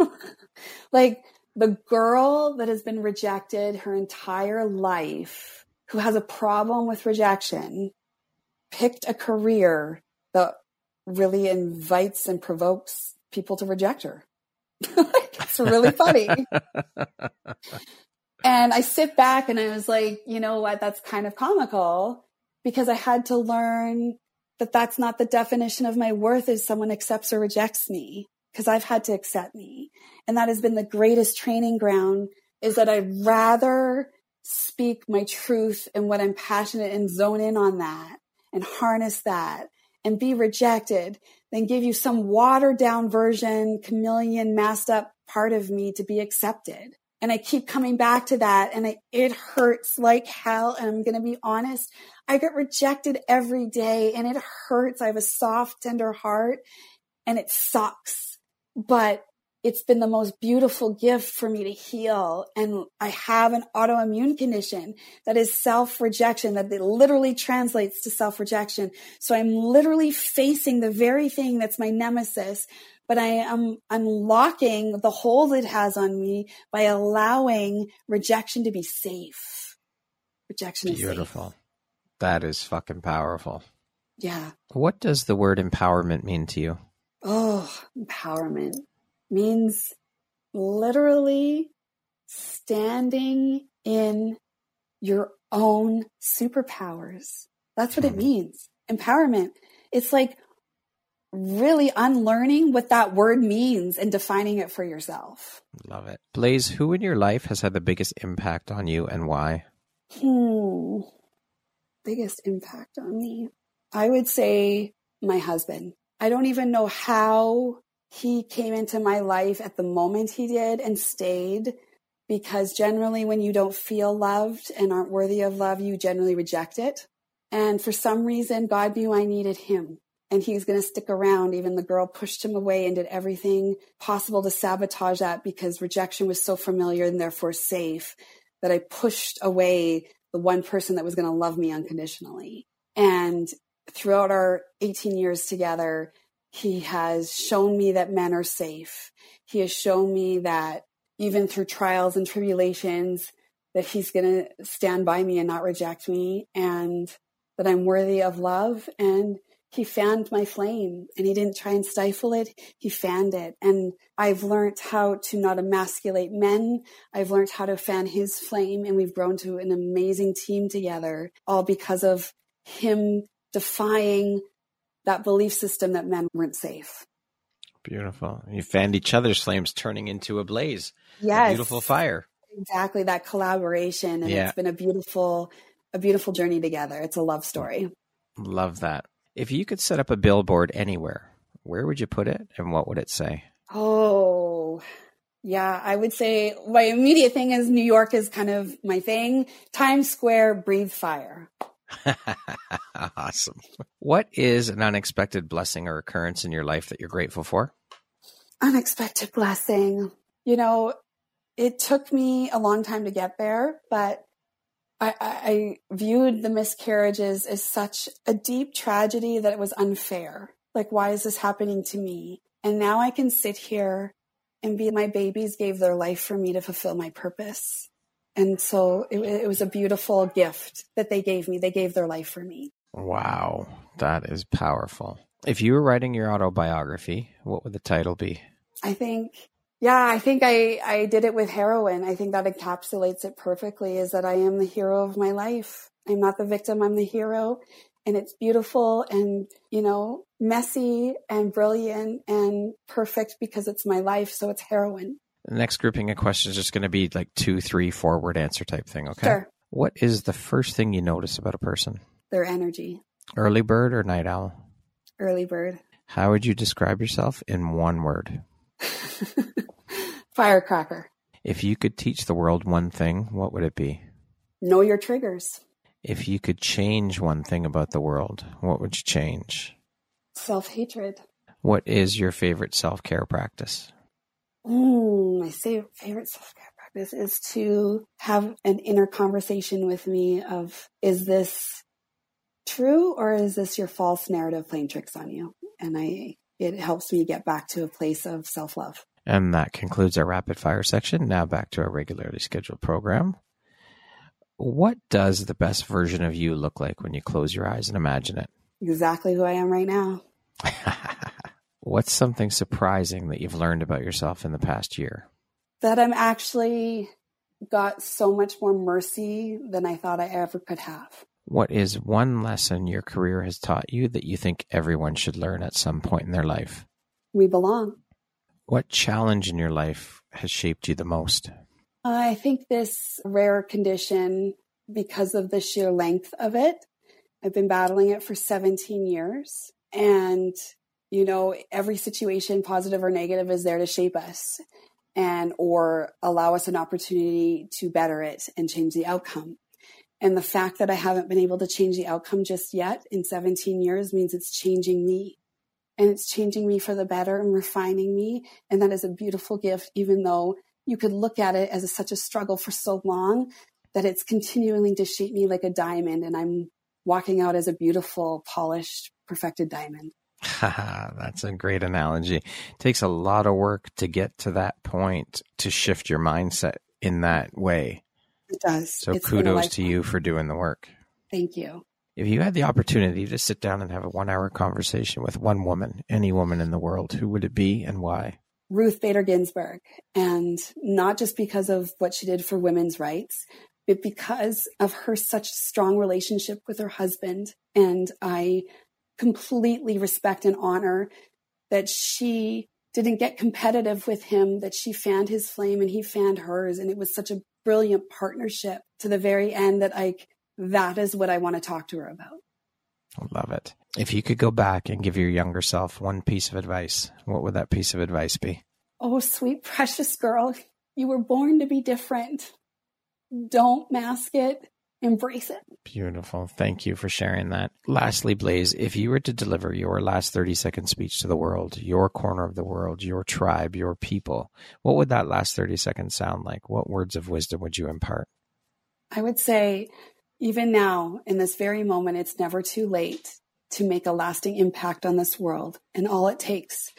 like the girl that has been rejected her entire life, who has a problem with rejection, picked a career that really invites and provokes people to reject her. it's really funny. and I sit back and I was like, you know what? That's kind of comical because I had to learn that that's not the definition of my worth is someone accepts or rejects me because I've had to accept me. And that has been the greatest training ground is that I'd rather speak my truth and what I'm passionate and zone in on that and harness that and be rejected than give you some watered down version, chameleon, masked up part of me to be accepted. And I keep coming back to that and I, it hurts like hell. And I'm going to be honest. I get rejected every day and it hurts. I have a soft, tender heart and it sucks, but it's been the most beautiful gift for me to heal. And I have an autoimmune condition that is self rejection, that literally translates to self rejection. So I'm literally facing the very thing that's my nemesis, but I am unlocking the hold it has on me by allowing rejection to be safe. Rejection Beautiful. safe. That is fucking powerful. Yeah. What does the word empowerment mean to you? Oh, empowerment means literally standing in your own superpowers. That's what it hmm. means. Empowerment. It's like really unlearning what that word means and defining it for yourself. Love it. Blaise, who in your life has had the biggest impact on you and why? Hmm. Biggest impact on me. I would say my husband. I don't even know how he came into my life at the moment he did and stayed because generally when you don't feel loved and aren't worthy of love, you generally reject it. And for some reason, God knew I needed him and he was going to stick around. Even the girl pushed him away and did everything possible to sabotage that because rejection was so familiar and therefore safe that I pushed away the one person that was going to love me unconditionally. And throughout our 18 years together, he has shown me that men are safe. He has shown me that even through trials and tribulations, that he's going to stand by me and not reject me and that I'm worthy of love. And he fanned my flame and he didn't try and stifle it. He fanned it. And I've learned how to not emasculate men. I've learned how to fan his flame and we've grown to an amazing team together, all because of him defying that belief system that men weren't safe. Beautiful. You fanned each other's flames turning into a blaze. Yes. A beautiful fire. Exactly. That collaboration. And yeah. it's been a beautiful, a beautiful journey together. It's a love story. Love that. If you could set up a billboard anywhere, where would you put it and what would it say? Oh, yeah, I would say my immediate thing is New York is kind of my thing. Times Square, breathe fire. awesome. What is an unexpected blessing or occurrence in your life that you're grateful for? Unexpected blessing. You know, it took me a long time to get there, but I, I, viewed the miscarriages as such a deep tragedy that it was unfair. Like, why is this happening to me? And now I can sit here and be my babies gave their life for me to fulfill my purpose. And so it, it was a beautiful gift that they gave me. They gave their life for me. Wow, that is powerful. If you were writing your autobiography, what would the title be? I think yeah, I think I, I did it with Heroine. I think that encapsulates it perfectly is that I am the hero of my life. I'm not the victim, I'm the hero. And it's beautiful and, you know, messy and brilliant and perfect because it's my life. So it's Heroine. The next grouping of questions is just going to be like two, three, four word answer type thing. Okay. Sure. What is the first thing you notice about a person? Their energy. Early bird or night owl? Early bird. How would you describe yourself in one word? Firecracker. If you could teach the world one thing, what would it be? Know your triggers. If you could change one thing about the world, what would you change? Self hatred. What is your favorite self care practice? Mm, my favorite self care practice is to have an inner conversation with me of is this true or is this your false narrative playing tricks on you? And I it helps me get back to a place of self love. And that concludes our rapid fire section. Now back to our regularly scheduled program. What does the best version of you look like when you close your eyes and imagine it? Exactly who I am right now. What's something surprising that you've learned about yourself in the past year? That I'm actually got so much more mercy than I thought I ever could have. What is one lesson your career has taught you that you think everyone should learn at some point in their life? We belong. What challenge in your life has shaped you the most? I think this rare condition, because of the sheer length of it, I've been battling it for 17 years. And, you know, every situation, positive or negative, is there to shape us. and or allow us an opportunity to better it and change the outcome. And the fact that I haven't been able to change the outcome just yet in 17 years means it's changing me. And it's changing me for the better and refining me. And that is a beautiful gift, even though you could look at it as a, such a struggle for so long that it's continuing to shape me like a diamond. And I'm walking out as a beautiful, polished, perfected diamond. That's a great analogy. It takes a lot of work to get to that point to shift your mindset in that way. It does. So it's kudos to you for doing the work. Thank you. If you had the opportunity to sit down and have a one hour conversation with one woman, any woman in the world, who would it be and why? Ruth Bader Ginsburg. And not just because of what she did for women's rights, but because of her such strong relationship with her husband. And I completely respect and honor that she didn't get competitive with him, that she fanned his flame and he fanned hers. And it was such a brilliant partnership to the very end that I, that is what I want to talk to her about. I love it. If you could go back and give your younger self one piece of advice, what would that piece of advice be? Oh, sweet, precious girl, you were born to be different. Don't mask it embrace it. Beautiful. Thank you for sharing that. Lastly, Blaise, if you were to deliver your last 30 second speech to the world, your corner of the world, your tribe, your people, what would that last 30 seconds sound like? What words of wisdom would you impart? I would say, even now, in this very moment, it's never too late to make a lasting impact on this world. And all it takes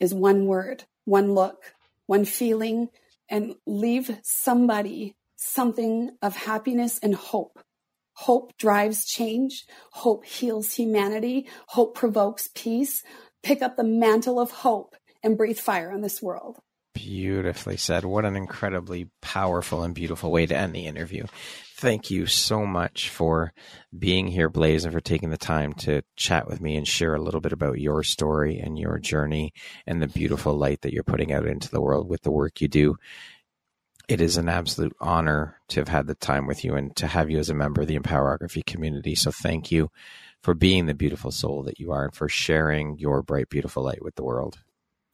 is one word, one look, one feeling, and leave somebody something of happiness and hope. Hope drives change. Hope heals humanity. Hope provokes peace. Pick up the mantle of hope and breathe fire on this world. Beautifully said. What an incredibly powerful and beautiful way to end the interview. Thank you so much for being here, Blaise, and for taking the time to chat with me and share a little bit about your story and your journey and the beautiful light that you're putting out into the world with the work you do it is an absolute honor to have had the time with you and to have you as a member of the Empowerography community. So thank you for being the beautiful soul that you are and for sharing your bright, beautiful light with the world.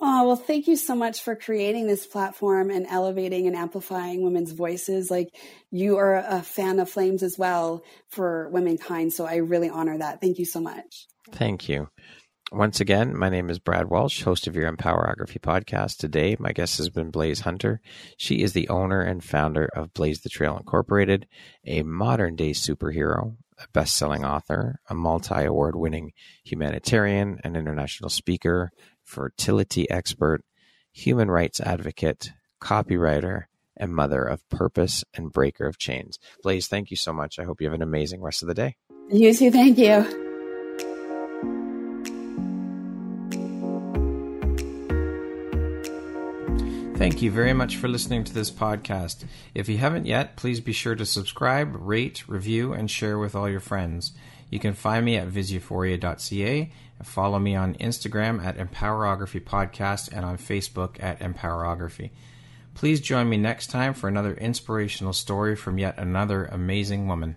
Oh, well, thank you so much for creating this platform and elevating and amplifying women's voices. Like you are a fan of Flames as well for womankind. So I really honor that. Thank you so much. Thank you. Once again, my name is Brad Walsh, host of your Empowerography podcast. Today, my guest has been Blaise Hunter. She is the owner and founder of Blaise the Trail Incorporated, a modern day superhero, a best selling author, a multi award winning humanitarian and international speaker, fertility expert, human rights advocate, copywriter, and mother of purpose and breaker of chains. Blaise, thank you so much. I hope you have an amazing rest of the day. You too. Thank you. Thank you very much for listening to this podcast. If you haven't yet, please be sure to subscribe, rate, review, and share with all your friends. You can find me at visuphoria.ca and follow me on Instagram at Empowerography Podcast and on Facebook at Empowerography. Please join me next time for another inspirational story from yet another amazing woman.